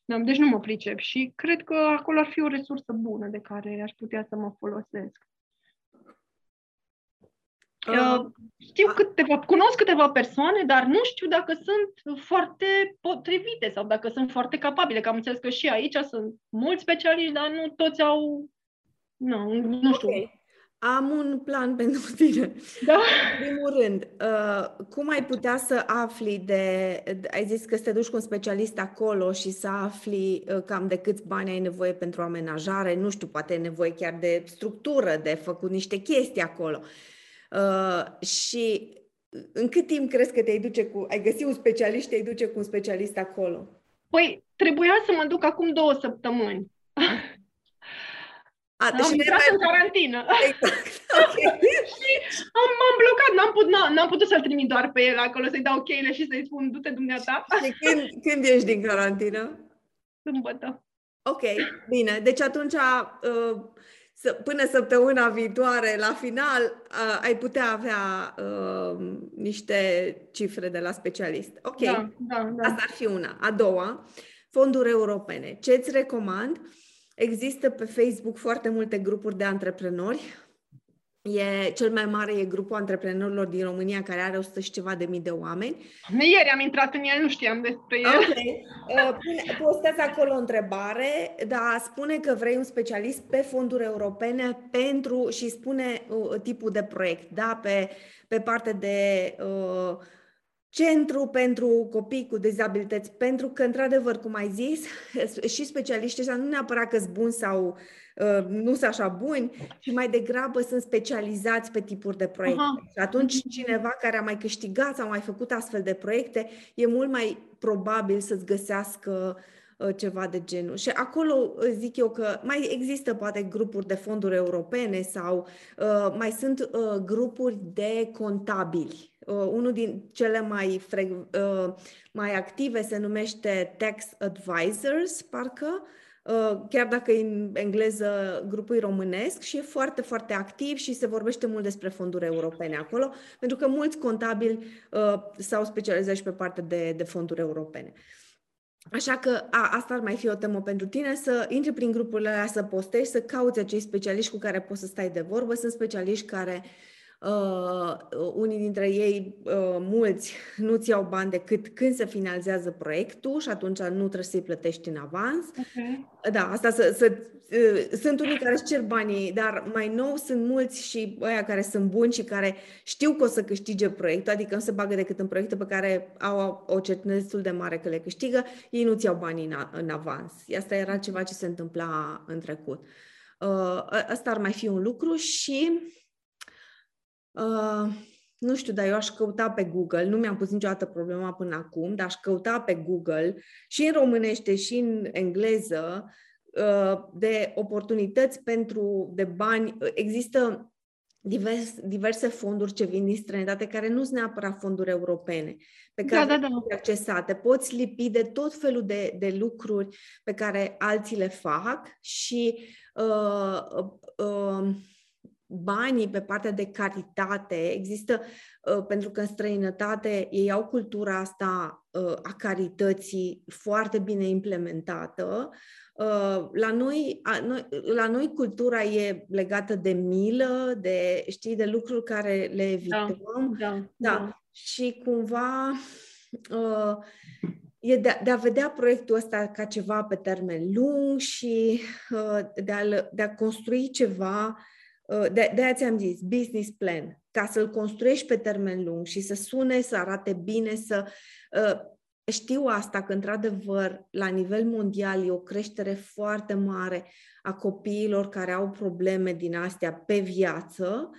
S2: n-am, deci nu mă pricep și cred că acolo ar fi o resursă bună de care aș putea să mă folosesc. Uh, știu câteva, cunosc câteva persoane, dar nu știu dacă sunt foarte potrivite sau dacă sunt foarte capabile, că am înțeles că și aici sunt mulți specialiști, dar nu toți au, nu, nu știu. Okay.
S1: Am un plan pentru tine.
S2: Da?
S1: În primul rând, uh, cum ai putea să afli de, ai zis că să te duci cu un specialist acolo și să afli uh, cam de câți bani ai nevoie pentru amenajare, nu știu, poate ai nevoie chiar de structură, de făcut niște chestii acolo. Uh, și în cât timp crezi că te-ai duce cu, ai găsit un specialist și te-ai duce cu un specialist acolo?
S2: Păi, trebuia să mă duc acum două săptămâni. A, am deci intrat mai... în carantină. Exact. Okay. și am, m-am blocat, n-am, put, n-am, n-am putut să-l trimit doar pe el acolo, să-i dau cheile și să-i spun, du-te dumneata.
S1: Și când, când ești din carantină?
S2: Sâmbătă.
S1: Ok, bine. Deci atunci, uh, să, până săptămâna viitoare, la final, uh, ai putea avea uh, niște cifre de la specialist. Ok,
S2: da, da, da.
S1: asta ar fi una. A doua, fonduri europene. Ce îți recomand? Uh, Există pe Facebook foarte multe grupuri de antreprenori. E, cel mai mare e grupul antreprenorilor din România, care are 100 și ceva de mii de oameni.
S2: Ieri am intrat în el, nu știam despre el.
S1: Ok. Uh, postezi acolo o întrebare, dar spune că vrei un specialist pe fonduri europene pentru și spune uh, tipul de proiect, da? Pe, pe parte de uh, centru pentru copii cu dizabilități, pentru că, într-adevăr, cum ai zis, și specialiștii ăștia nu neapărat că sunt buni sau uh, nu sunt așa buni, ci mai degrabă sunt specializați pe tipuri de proiecte. Uh-huh. Și atunci cineva care a mai câștigat sau a mai făcut astfel de proiecte e mult mai probabil să-ți găsească uh, ceva de genul. Și acolo uh, zic eu că mai există poate grupuri de fonduri europene sau uh, mai sunt uh, grupuri de contabili uh, unul din cele mai, uh, mai active se numește Tax Advisors, parcă, uh, chiar dacă în engleză grupul e românesc și e foarte, foarte activ și se vorbește mult despre fonduri europene acolo, pentru că mulți contabili uh, s-au specializat și pe partea de, de fonduri europene. Așa că a, asta ar mai fi o temă pentru tine, să intri prin grupurile alea, să postezi, să cauți acei specialiști cu care poți să stai de vorbă. Sunt specialiști care uh, Uh, unii dintre ei, uh, mulți, nu-ți iau bani decât când se finalizează proiectul și atunci nu trebuie să-i plătești în avans. Okay. Da, asta să, să, uh, sunt unii care își cer banii, dar mai nou sunt mulți și ăia care sunt buni și care știu că o să câștige proiectul, adică nu se bagă decât în proiecte pe care au o certitudine destul de mare că le câștigă, ei nu-ți iau banii în, în avans. Asta era ceva ce se întâmpla în trecut. Uh, asta ar mai fi un lucru și Uh, nu știu, dar eu aș căuta pe Google, nu mi-am pus niciodată problema până acum, dar aș căuta pe Google și în românește și în engleză uh, de oportunități pentru, de bani. Există divers, diverse fonduri ce vin din străinătate care nu sunt neapărat fonduri europene, pe care da, da, da. accesate. Poți lipi de tot felul de, de lucruri pe care alții le fac și uh, uh, banii pe partea de caritate, există, uh, pentru că în străinătate ei au cultura asta uh, a carității foarte bine implementată. Uh, la noi, la noi cultura e legată de milă, de, știi, de lucruri care le evităm.
S2: Da, da,
S1: da. da. Și cumva e de, de a vedea proiectul ăsta ca ceva pe termen lung și uh, de, a, de a construi ceva, uh, de, de aia ți-am zis, business plan, ca să-l construiești pe termen lung și să sune, să arate bine, să... Uh, știu asta că, într-adevăr, la nivel mondial e o creștere foarte mare a copiilor care au probleme din astea pe viață, Uh,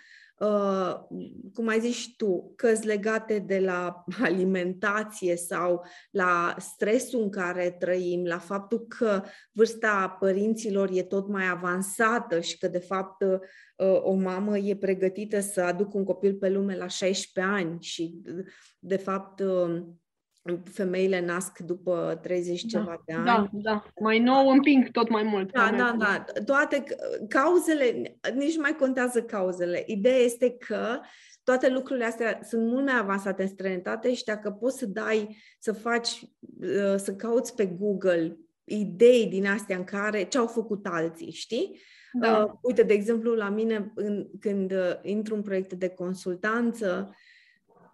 S1: cum ai zis tu, căzi legate de la alimentație sau la stresul în care trăim, la faptul că vârsta părinților e tot mai avansată și că, de fapt, uh, o mamă e pregătită să aducă un copil pe lume la 16 ani și, de fapt, uh, femeile nasc după 30 da, ceva de
S2: ani. Da, da. Mai nou împing tot mai mult.
S1: Da, da, da. Toate cauzele, nici mai contează cauzele. Ideea este că toate lucrurile astea sunt mult mai avansate în străinătate și dacă poți să dai, să faci, uh, să cauți pe Google idei din astea în care ce au făcut alții, știi? Da. Uh, uite, de exemplu, la mine, în, când uh, intru în proiecte de consultanță, uh,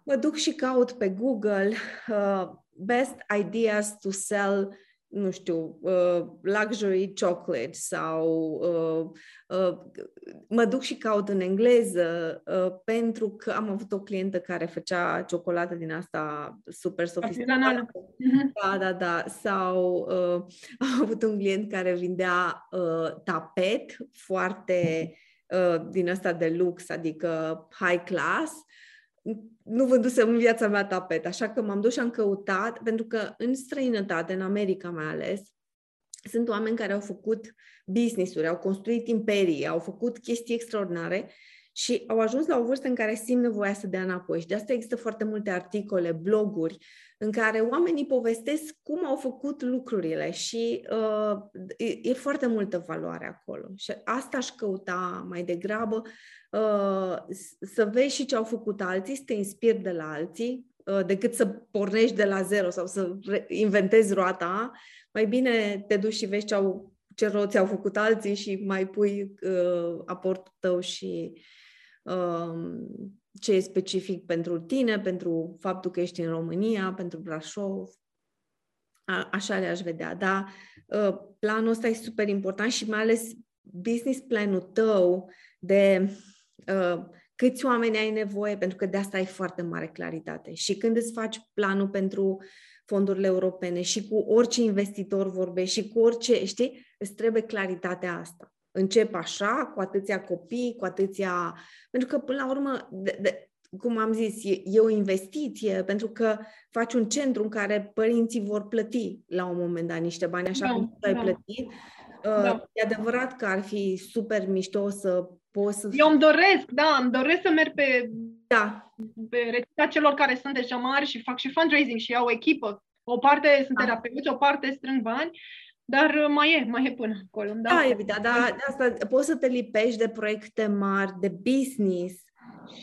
S1: mă duc și caut pe Google uh, best ideas to sell nu știu, uh, luxury chocolate sau uh, uh, mă duc și caut în engleză uh, pentru că am avut o clientă care făcea ciocolată din asta super sofisticată. Mhm. Da, da, da. Sau uh, am avut un client care vindea uh, tapet foarte uh, din asta de lux, adică high class nu vândusem în viața mea tapet, așa că m-am dus și am căutat, pentru că în străinătate, în America mai ales, sunt oameni care au făcut business-uri, au construit imperii, au făcut chestii extraordinare și au ajuns la o vârstă în care simt nevoia să dea înapoi. Și de asta există foarte multe articole, bloguri, în care oamenii povestesc cum au făcut lucrurile și uh, e, e foarte multă valoare acolo. Și asta aș căuta mai degrabă, uh, să vezi și ce au făcut alții, să te inspiri de la alții, uh, decât să pornești de la zero sau să inventezi roata, mai bine te duci și vezi ce, au, ce roți au făcut alții și mai pui uh, aportul tău și uh, ce e specific pentru tine, pentru faptul că ești în România, pentru Brașov. A, așa le-aș vedea. Dar uh, planul ăsta e super important și mai ales business planul tău de uh, câți oameni ai nevoie, pentru că de asta ai foarte mare claritate. Și când îți faci planul pentru fondurile europene și cu orice investitor vorbești și cu orice, știi, îți trebuie claritatea asta încep așa, cu atâția copii, cu atâția... Pentru că, până la urmă, de, de, cum am zis, e, e o investiție, pentru că faci un centru în care părinții vor plăti la un moment dat niște bani, așa da, cum tu ai da. plătit. Da. Uh, e adevărat că ar fi super mișto să poți să...
S2: Eu îmi doresc, da, îmi doresc să merg pe, da. pe rețeta celor care sunt deja mari și fac și fundraising și au o echipă. O parte sunt da. terapeuți, o parte strâng bani dar uh, mai e, mai e până acolo.
S1: Da, da evident, dar de asta poți să te lipești de proiecte mari, de business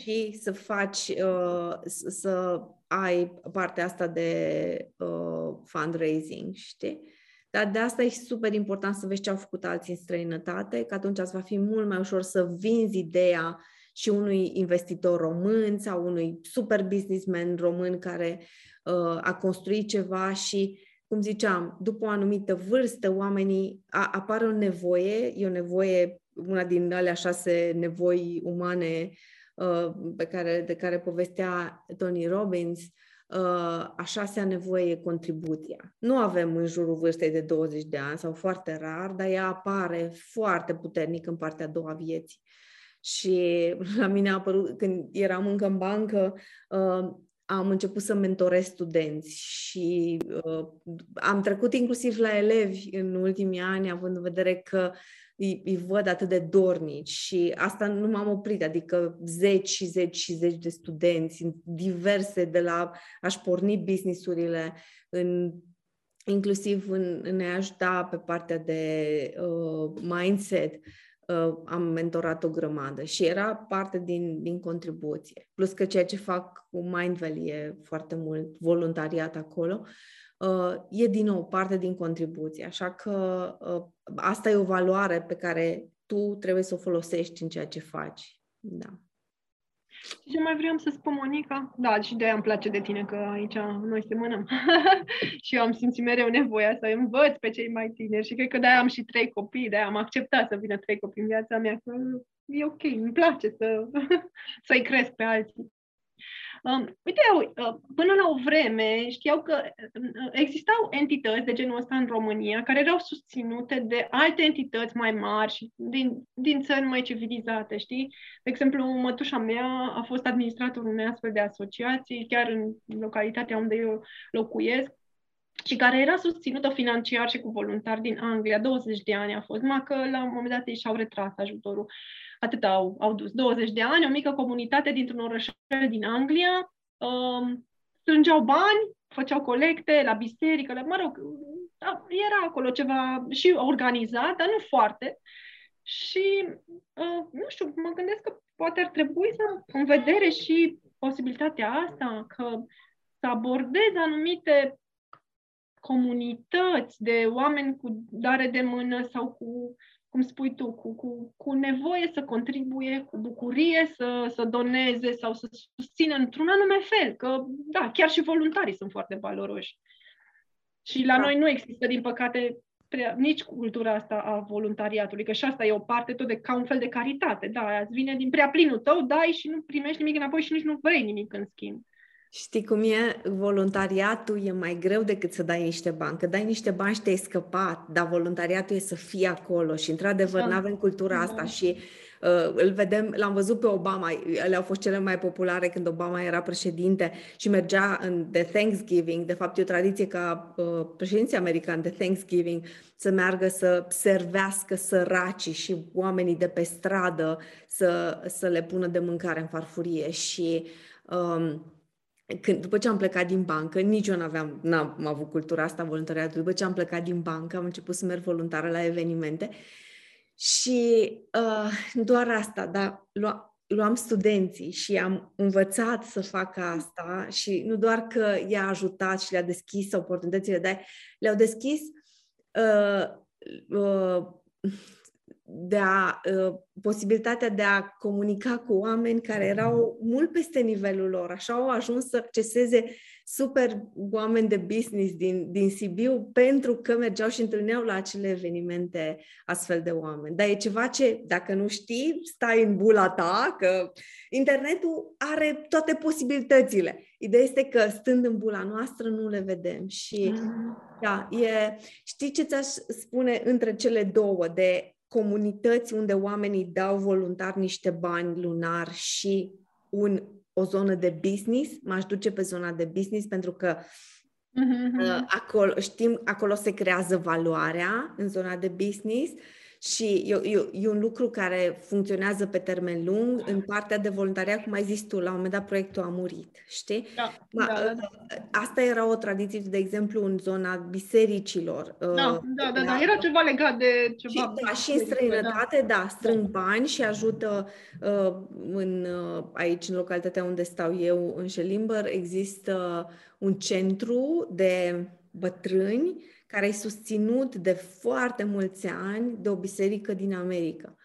S1: și să faci, uh, să ai partea asta de uh, fundraising, știi? Dar de asta e super important să vezi ce au făcut alții în străinătate, că atunci îți va fi mult mai ușor să vinzi ideea și unui investitor român sau unui super businessman român care uh, a construit ceva și cum ziceam, după o anumită vârstă, oamenii a, apare o nevoie, e o nevoie, una din alea șase nevoi umane uh, pe care, de care povestea Tony Robbins, uh, a șasea nevoie e contribuția. Nu avem în jurul vârstei de 20 de ani sau foarte rar, dar ea apare foarte puternic în partea a doua vieții. Și la mine a apărut, când eram încă în bancă, uh, am început să mentorez studenți și uh, am trecut inclusiv la elevi în ultimii ani, având în vedere că îi, îi văd atât de dornici și asta nu m-am oprit, adică zeci și zeci și zeci de studenți, diverse, de la a-și porni businessurile, în, inclusiv în, în a ajuta pe partea de uh, mindset, uh, am mentorat o grămadă și era parte din, din contribuție. Plus că ceea ce fac cu Mindvel e foarte mult voluntariat acolo, uh, e din nou parte din contribuție. Așa că uh, asta e o valoare pe care tu trebuie să o folosești în ceea ce faci. Da.
S2: Ce mai vreau să spun, Monica? Da, și de-aia îmi place de tine, că aici noi semănăm. și eu am simțit mereu nevoia să învăț pe cei mai tineri și cred că de-aia am și trei copii, de-aia am acceptat să vină trei copii în viața mea, că e ok, îmi place să, să-i cresc pe alții. Um, uite, uh, până la o vreme știau că uh, existau entități de genul ăsta în România care erau susținute de alte entități mai mari și din, din țări mai civilizate, știi? De exemplu, mătușa mea a fost administratorul unei astfel de asociații, chiar în localitatea unde eu locuiesc, și care era susținută financiar și cu voluntari din Anglia. 20 de ani a fost, numai că la un moment dat ei și-au retras ajutorul. Atât au, au dus. 20 de ani, o mică comunitate dintr-un orășel din Anglia, um, strângeau bani, făceau colecte la biserică, la, mă rog, da, era acolo ceva și organizat, dar nu foarte. Și, uh, nu știu, mă gândesc că poate ar trebui să am în vedere și posibilitatea asta, că să abordez anumite comunități de oameni cu dare de mână sau cu, cum spui tu, cu, cu, cu nevoie să contribuie, cu bucurie să, să doneze sau să susțină într-un anume fel. Că, da, chiar și voluntarii sunt foarte valoroși. Și la da. noi nu există, din păcate, prea, nici cultura asta a voluntariatului, că și asta e o parte tot de ca un fel de caritate. Da, îți vine din prea plinul tău, dai și nu primești nimic înapoi și nici nu vrei nimic în schimb.
S1: Știi cum e? Voluntariatul e mai greu decât să dai niște bani. Că dai niște bani și te-ai scăpat, dar voluntariatul e să fii acolo și, într-adevăr, da. nu avem cultura asta da. și uh, îl vedem, l-am văzut pe Obama, ele au fost cele mai populare când Obama era președinte și mergea în de Thanksgiving, de fapt e o tradiție ca uh, președinții americani de Thanksgiving să meargă să servească săracii și oamenii de pe stradă să, să le pună de mâncare în farfurie și um, când, după ce am plecat din bancă, nici eu n-aveam, n-am avut cultura asta voluntariatului, după ce am plecat din bancă, am început să merg voluntară la evenimente. Și uh, doar asta, dar lua, luam studenții și am învățat să fac asta și nu doar că i-a ajutat și le-a deschis oportunitățile, dar le-au deschis uh, uh, de a, uh, posibilitatea de a comunica cu oameni care erau mult peste nivelul lor. Așa au ajuns să acceseze super oameni de business din, din Sibiu pentru că mergeau și întâlneau la acele evenimente astfel de oameni. Dar e ceva ce, dacă nu știi, stai în bula ta, că internetul are toate posibilitățile. Ideea este că stând în bula noastră nu le vedem și mm. da, e, știi ce ți-aș spune între cele două de comunități unde oamenii dau voluntar niște bani lunar și un, o zonă de business, m-aș duce pe zona de business pentru că uh-huh. uh, acolo, știm, acolo se creează valoarea în zona de business și e, e, e un lucru care funcționează pe termen lung. În partea de voluntariat, cum ai zis tu, la un moment dat proiectul a murit, știi?
S2: Da, Ma, da, da, da.
S1: Asta era o tradiție, de exemplu, în zona bisericilor.
S2: Da, uh, da, da, da. Era ceva legat de ceva.
S1: Și, da, și în străinătate, da, da strâng da. bani și ajută uh, în, uh, aici, în localitatea unde stau eu, în Șelimber, există un centru de bătrâni care e susținut de foarte mulți ani de o biserică din America.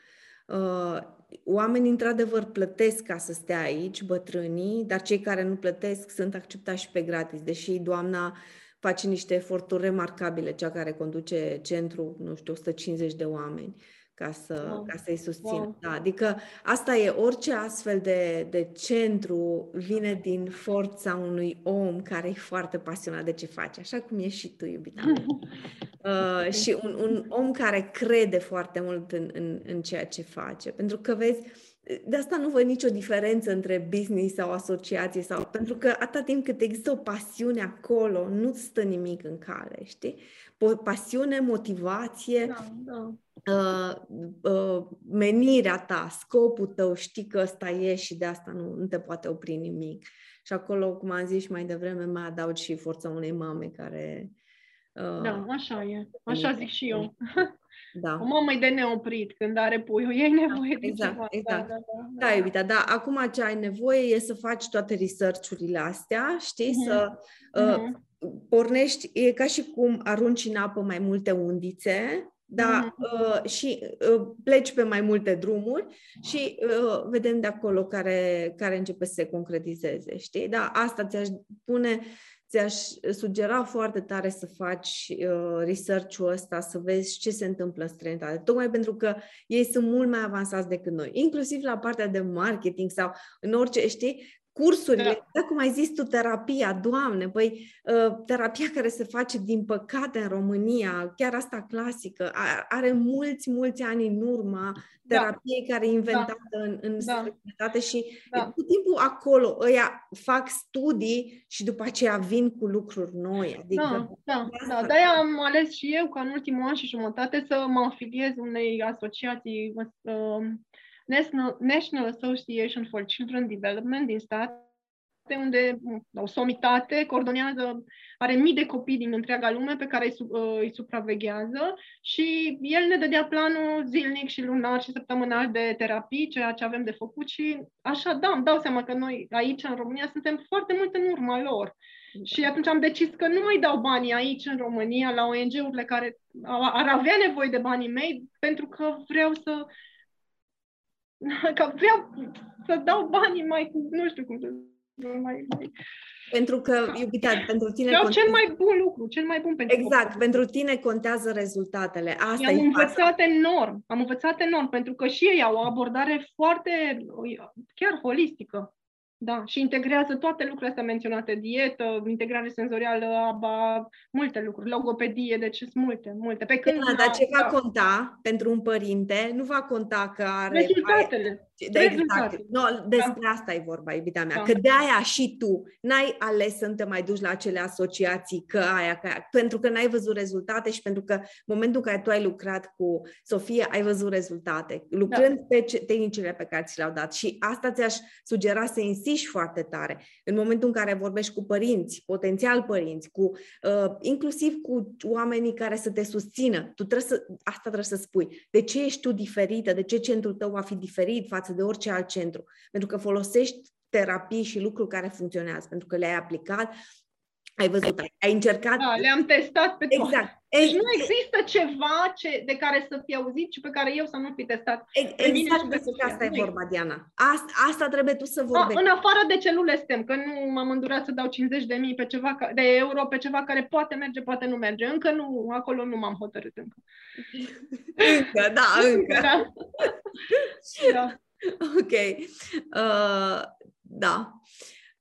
S1: Uh, oamenii, într-adevăr, plătesc ca să stea aici, bătrânii, dar cei care nu plătesc sunt acceptați și pe gratis, deși doamna face niște eforturi remarcabile, cea care conduce centru, nu știu, 150 de oameni ca, să, wow. ca să-i susțin. Wow. Da, adică asta e, orice astfel de, de centru vine din forța unui om care e foarte pasionat de ce face, așa cum e și tu, iubita mea. Uh, și un, un om care crede foarte mult în, în, în ceea ce face. Pentru că, vezi, de asta nu văd nicio diferență între business sau asociație sau pentru că atâta timp cât există o pasiune acolo, nu stă nimic în cale, știi? Pasiune, motivație, da, da uh, uh, menirea ta, scopul tău, știi că ăsta e și de asta nu, nu te poate opri nimic. Și acolo, cum am zis și mai devreme, mai adaug și forța unei mame care...
S2: Uh, da, așa e. Așa zic și eu. Da. O mamă e de neoprit când are puiul, e nevoie da,
S1: exact,
S2: de ceva.
S1: Exact. Da, da, da, da. iubita, da, acum ce ai nevoie e să faci toate research-urile astea, știi, uh-huh. să uh, uh-huh. Pornești, e ca și cum arunci în apă mai multe undițe, da, uh, și uh, pleci pe mai multe drumuri și uh, vedem de acolo care, care începe să se concretizeze, știi? Da, asta ți-aș pune, ți-aș sugera foarte tare să faci uh, research-ul ăsta, să vezi ce se întâmplă în străinătate, tocmai pentru că ei sunt mult mai avansați decât noi, inclusiv la partea de marketing sau în orice, știi? Cursurile, da. da cum ai zis tu, terapia, Doamne, băi, uh, terapia care se face, din păcate, în România, chiar asta clasică, are mulți, mulți ani în urmă, da. terapie da. care e inventată da. în, în da. și da. tot timpul acolo, ăia fac studii și după aceea vin cu lucruri noi.
S2: Adică da, da, da. De-aia am ales și eu, ca în ultimul an și jumătate, să mă afiliez unei asociații uh, National, National Association for Children Development din state, unde o somitate coordonează, are mii de copii din întreaga lume pe care îi, uh, îi supraveghează și el ne dădea planul zilnic și lunar și săptămânal de terapii, ceea ce avem de făcut și așa, da, îmi dau seama că noi aici în România suntem foarte mult în urma lor. Și atunci am decis că nu mai dau banii aici în România la ONG-urile care ar avea nevoie de banii mei pentru că vreau să că vreau să dau banii mai, nu știu cum să mai, mai...
S1: Pentru că, iubita, pentru tine...
S2: Vreau contează... cel mai bun lucru, cel mai bun pentru
S1: Exact, copii. pentru tine contează rezultatele. Asta
S2: am învățat fața. enorm, am învățat enorm, pentru că și ei au o abordare foarte, chiar holistică. Da, și integrează toate lucrurile astea menționate, dietă, integrare senzorială, ABA, multe lucruri, logopedie, deci sunt multe, multe.
S1: Pe când da, dar ce va da. conta pentru un părinte, nu va conta că are...
S2: Rezultatele.
S1: Da, exact. No, despre da. asta e vorba, iubita mea. Da. Că de aia și tu n-ai ales să te mai duci la acele asociații, că aia, că aia, pentru că n-ai văzut rezultate și pentru că în momentul în care tu ai lucrat cu Sofia, ai văzut rezultate, lucrând da. pe tehnicile pe care ți le-au dat. Și asta ți-aș sugera să insiști foarte tare. În momentul în care vorbești cu părinți, potențial părinți, cu uh, inclusiv cu oamenii care să te susțină, tu trebuie să, asta trebuie să spui. De ce ești tu diferită? De ce centrul tău va fi diferit față față de orice alt centru. Pentru că folosești terapii și lucruri care funcționează, pentru că le-ai aplicat, ai văzut, ai încercat.
S2: Da, le-am testat pe
S1: toate. Exact.
S2: Deci nu există ceva ce, de care să fi auzit și pe care eu să nu fi testat.
S1: Exact despre asta e vorba, Diana. Asta, asta trebuie tu să vorbești.
S2: A, în afară de celule STEM, că nu m-am îndurat să dau 50 de mii pe ceva, de euro pe ceva care poate merge, poate nu merge. Încă nu, acolo nu m-am hotărât încă.
S1: încă, da, încă. da. da. Ok. Uh, da.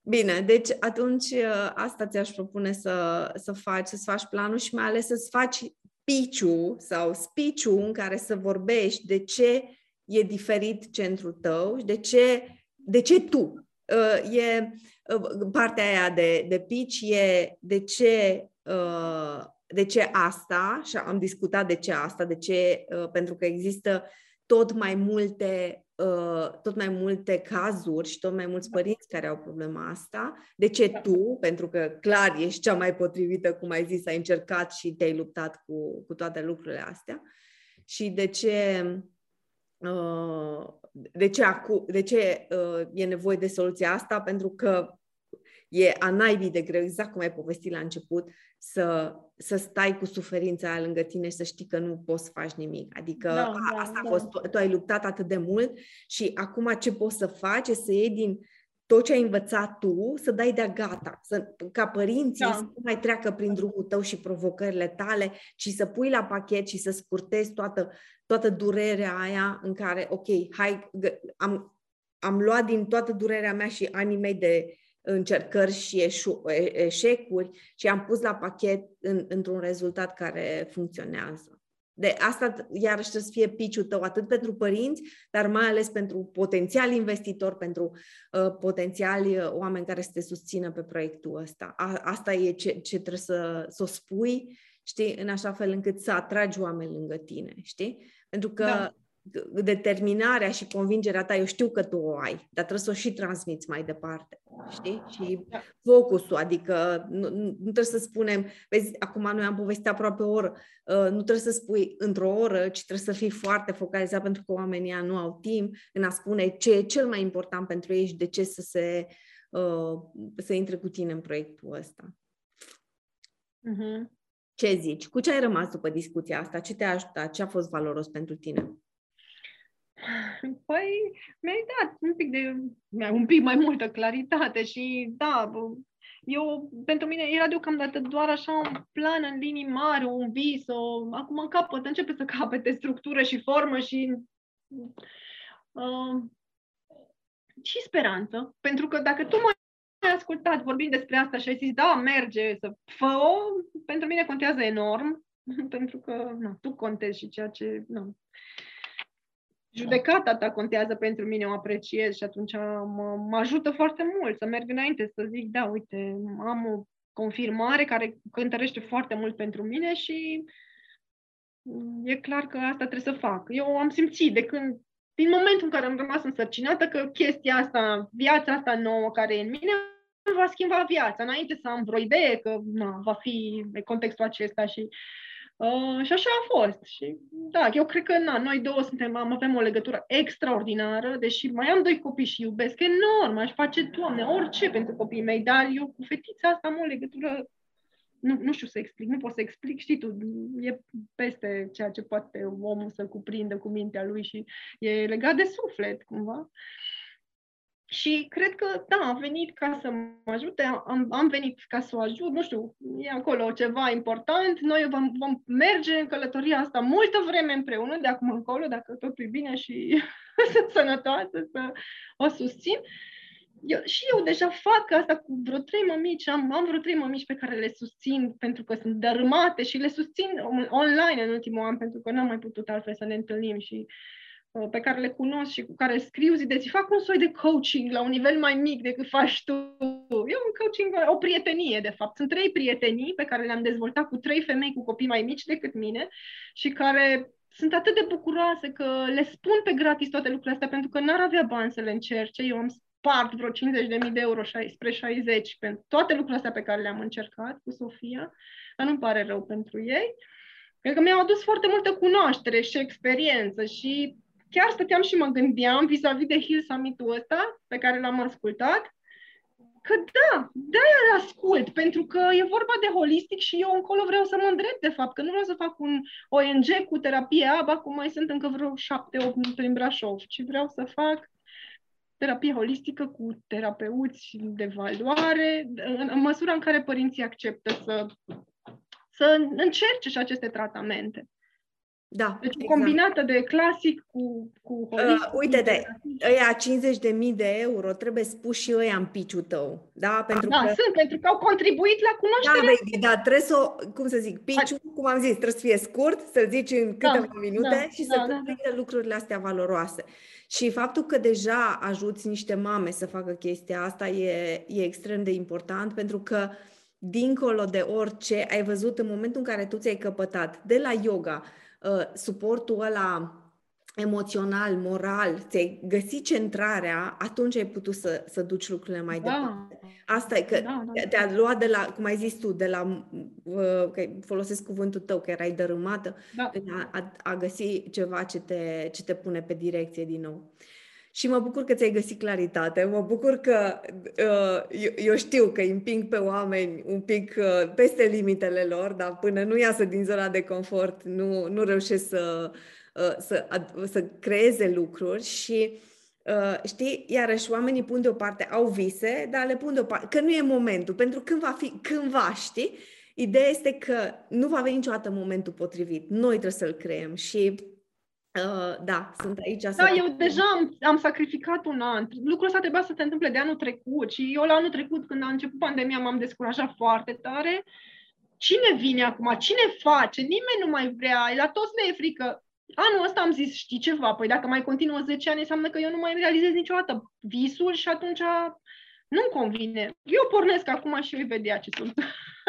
S1: Bine, deci atunci uh, asta ți-aș propune să, să faci, să-ți faci planul și mai ales să-ți faci piciu sau speech în care să vorbești de ce e diferit centrul tău și de ce, de ce tu. Uh, e uh, partea aia de, de pitch e de ce uh, de ce asta, și am discutat de ce asta, de ce, uh, pentru că există tot mai multe Uh, tot mai multe cazuri și tot mai mulți părinți care au problema asta. De ce da. tu? Pentru că clar ești cea mai potrivită, cum ai zis, ai încercat și te-ai luptat cu, cu toate lucrurile astea. Și de ce uh, de ce, acu, de ce uh, e nevoie de soluția asta? Pentru că e a naibii de greu, exact cum ai povestit la început, să, să stai cu suferința aia lângă tine și să știi că nu poți să faci nimic. Adică da, a, da, asta da. a fost, tu, tu ai luptat atât de mult și acum ce poți să faci e să iei din tot ce ai învățat tu, să dai de gata, să, ca părinții da. să nu mai treacă prin drumul tău și provocările tale, ci să pui la pachet și să scurtezi toată, toată durerea aia în care, ok, hai, am, am luat din toată durerea mea și anii mei de încercări și eșu, eșecuri și am pus la pachet în, într-un rezultat care funcționează. De asta, iarăși, trebuie să fie piciul tău atât pentru părinți, dar mai ales pentru potențial investitori, pentru uh, potențiali uh, oameni care să te susțină pe proiectul ăsta. A, asta e ce, ce trebuie să, să o spui, știi, în așa fel încât să atragi oameni lângă tine, știi? Pentru că da determinarea și convingerea ta, eu știu că tu o ai, dar trebuie să o și transmiți mai departe, știi? Și da. focusul, adică nu, nu trebuie să spunem, vezi, acum noi am povestit aproape o oră, uh, nu trebuie să spui într-o oră, ci trebuie să fii foarte focalizat pentru că oamenii nu au timp în a spune ce e cel mai important pentru ei și de ce să se uh, să intre cu tine în proiectul ăsta.
S2: Mm-hmm.
S1: Ce zici? Cu ce ai rămas după discuția asta? Ce te-a ajutat? Ce a fost valoros pentru tine?
S2: Păi, mi-ai dat un pic de, un pic mai multă claritate și da, eu, pentru mine era deocamdată doar așa un plan în linii mari, un vis, o, acum în capăt începe să capete structură și formă și uh, și speranță. Pentru că dacă tu m-ai ascultat vorbind despre asta și ai zis, da, merge, să fă-o, pentru mine contează enorm, pentru că nu, tu contezi și ceea ce... Nu. Judecata ta contează pentru mine, o apreciez și atunci mă, mă ajută foarte mult să merg înainte, să zic, da, uite, am o confirmare care cântărește foarte mult pentru mine și e clar că asta trebuie să fac. Eu am simțit de când din momentul în care am rămas însărcinată că chestia asta, viața asta nouă care e în mine, va schimba viața. Înainte să am vreo idee că na, va fi contextul acesta și Uh, și așa a fost. Și da, eu cred că na, noi două suntem, am, avem o legătură extraordinară, deși mai am doi copii și iubesc enorm, aș face, Doamne, orice pentru copiii mei, dar eu cu fetița asta am o legătură nu, nu știu să explic, nu pot să explic, știi tu, e peste ceea ce poate omul să cuprindă cu mintea lui și e legat de suflet, cumva. Și cred că, da, am venit ca să mă ajute, am, am venit ca să o ajut, nu știu, e acolo ceva important, noi vom, vom merge în călătoria asta multă vreme împreună, de acum încolo, dacă totul e bine și sunt sănătoasă, să o susțin. Uh, eu, și eu deja fac asta cu vreo trei mămici, am, am vreo trei mămici pe care le susțin pentru că sunt dărâmate și le susțin online în ultimul an pentru că n-am mai putut altfel să ne întâlnim și uh, pe care le cunosc și cu care scriu zi de zi, fac un soi de coaching la un nivel mai mic decât faci tu. Eu un coaching, o prietenie, de fapt. Sunt trei prietenii pe care le-am dezvoltat cu trei femei cu copii mai mici decât mine și care sunt atât de bucuroase că le spun pe gratis toate lucrurile astea pentru că n-ar avea bani să le încerce. Eu am spart vreo 50.000 de euro spre 60 pentru toate lucrurile astea pe care le-am încercat cu Sofia, dar nu-mi pare rău pentru ei. Cred că mi-au adus foarte multă cunoaștere și experiență și chiar stăteam și mă gândeam vis-a-vis de Hill Summit-ul ăsta pe care l-am ascultat, că da, de-aia îl ascult, pentru că e vorba de holistic și eu încolo vreau să mă îndrept, de fapt, că nu vreau să fac un ONG cu terapie ABA, cum mai sunt încă vreo șapte-opt prin Brașov, ci vreau să fac terapie holistică cu terapeuți de valoare, în, în măsura în care părinții acceptă să, să încerce și aceste tratamente.
S1: Da,
S2: deci exact. combinată de clasic cu, cu holistic. Uh,
S1: uite-te, ăia 50.000 de euro trebuie spus și ăia în piciul tău. Da,
S2: pentru da, că... sunt, pentru că au contribuit la cunoaștere.
S1: Da, baby, da, trebuie să o, cum să zic, piciul, A... cum am zis, trebuie să fie scurt, să-l zici în da, câteva da, minute da, și da, să da, da. lucrurile astea valoroase. Și faptul că deja ajuți niște mame să facă chestia asta e, e extrem de important pentru că dincolo de orice ai văzut în momentul în care tu ți-ai căpătat de la yoga, uh, suportul ăla emoțional, moral, ți-ai găsit centrarea, atunci ai putut să, să duci lucrurile mai da. departe. Asta e că da, da. te-a luat de la, cum ai zis tu, de la, uh, că folosesc cuvântul tău, că erai dărâmată, da. a, a, a găsi ceva ce te, ce te pune pe direcție din nou. Și mă bucur că ți-ai găsit claritate, mă bucur că uh, eu, eu știu că îi împing pe oameni un pic uh, peste limitele lor, dar până nu iasă din zona de confort, nu, nu reușesc să, uh, să, să creeze lucruri și Uh, știi, iarăși oamenii pun deoparte, au vise, dar le pun deoparte, că nu e momentul, pentru când va fi, cândva, știi? Ideea este că nu va veni niciodată momentul potrivit. Noi trebuie să-l creăm și Uh, da, sunt aici.
S2: Da, eu deja am, am sacrificat un an. Lucrul ăsta trebuia să se întâmple de anul trecut și eu la anul trecut, când a început pandemia, m-am descurajat foarte tare. Cine vine acum? Cine face? Nimeni nu mai vrea. La toți le e frică. Anul ăsta am zis, știi ceva, păi dacă mai continuă 10 ani, înseamnă că eu nu mai realizez niciodată visul și atunci nu-mi convine. Eu pornesc acum și îi vedea ce sunt.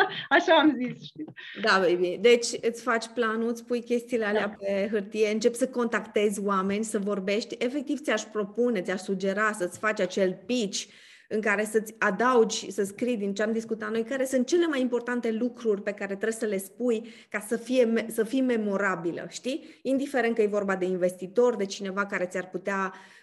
S2: Așa am zis, știi?
S1: Da, baby. Deci îți faci planul, îți pui chestiile alea da. pe hârtie, începi să contactezi oameni, să vorbești. Efectiv, ți-aș propune, ți-aș sugera să-ți faci acel pitch în care să-ți adaugi, să scrii din ce am discutat noi, care sunt cele mai importante lucruri pe care trebuie să le spui ca să, fie, să fii memorabilă, știi? Indiferent că e vorba de investitor, de cineva care ți-ar putea uh,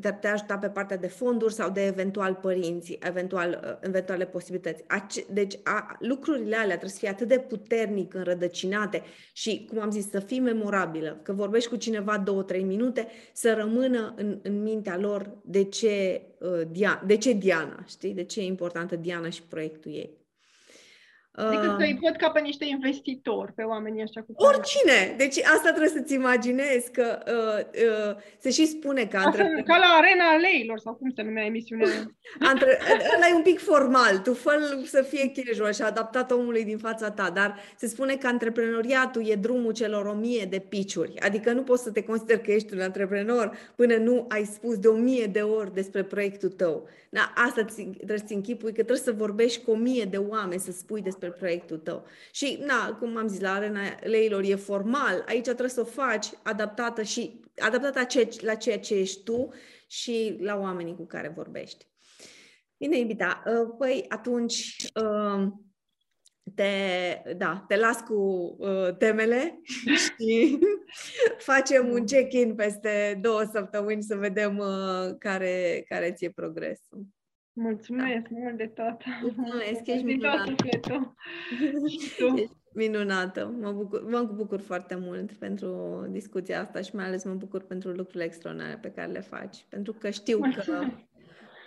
S1: te putea ajuta pe partea de fonduri sau de eventual părinți, eventual, uh, eventuale posibilități. Deci a, lucrurile alea trebuie să fie atât de puternic înrădăcinate și, cum am zis, să fii memorabilă, că vorbești cu cineva două, trei minute, să rămână în, în mintea lor de ce, uh, de ce Diana, știi? De ce e importantă Diana și proiectul ei.
S2: Adică să îi văd ca pe niște investitori, pe oamenii ăștia cu
S1: Oricine! Deci asta trebuie să-ți imaginezi, că uh, uh, se și spune că...
S2: Între... Ca la arena leilor, sau cum se numea emisiunea
S1: Între... Ăla e un pic formal, tu fă să fie casual și adaptat omului din fața ta, dar se spune că antreprenoriatul e drumul celor o mie de piciuri, adică nu poți să te consideri că ești un antreprenor până nu ai spus de o mie de ori despre proiectul tău. Da, asta trebuie să închipui, că trebuie să vorbești cu o mie de oameni, să spui despre proiectul tău. Și, na, cum am zis, la arena leilor e formal, aici trebuie să o faci adaptată și adaptată la ceea ce ești tu și la oamenii cu care vorbești. Bine, iubita, uh, păi atunci uh, te, da, te las cu uh, temele și facem un check-in peste două săptămâni să vedem uh, care, care ți-e progresul.
S2: Mulțumesc da. mult de tot!
S1: Mulțumesc, ești minunată! Ești minunată! Mă bucur, mă bucur foarte mult pentru discuția asta și mai ales mă bucur pentru lucrurile extraordinare pe care le faci, pentru că știu că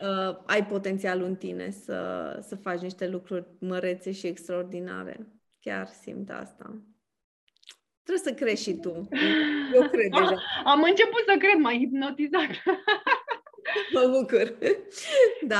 S1: uh, ai potențial în tine să, să faci niște lucruri mărețe și extraordinare. Chiar simt asta. Trebuie să crezi și tu. Eu cred deja.
S2: Am început să cred, mai hipnotizat.
S1: Mă bucur. Da.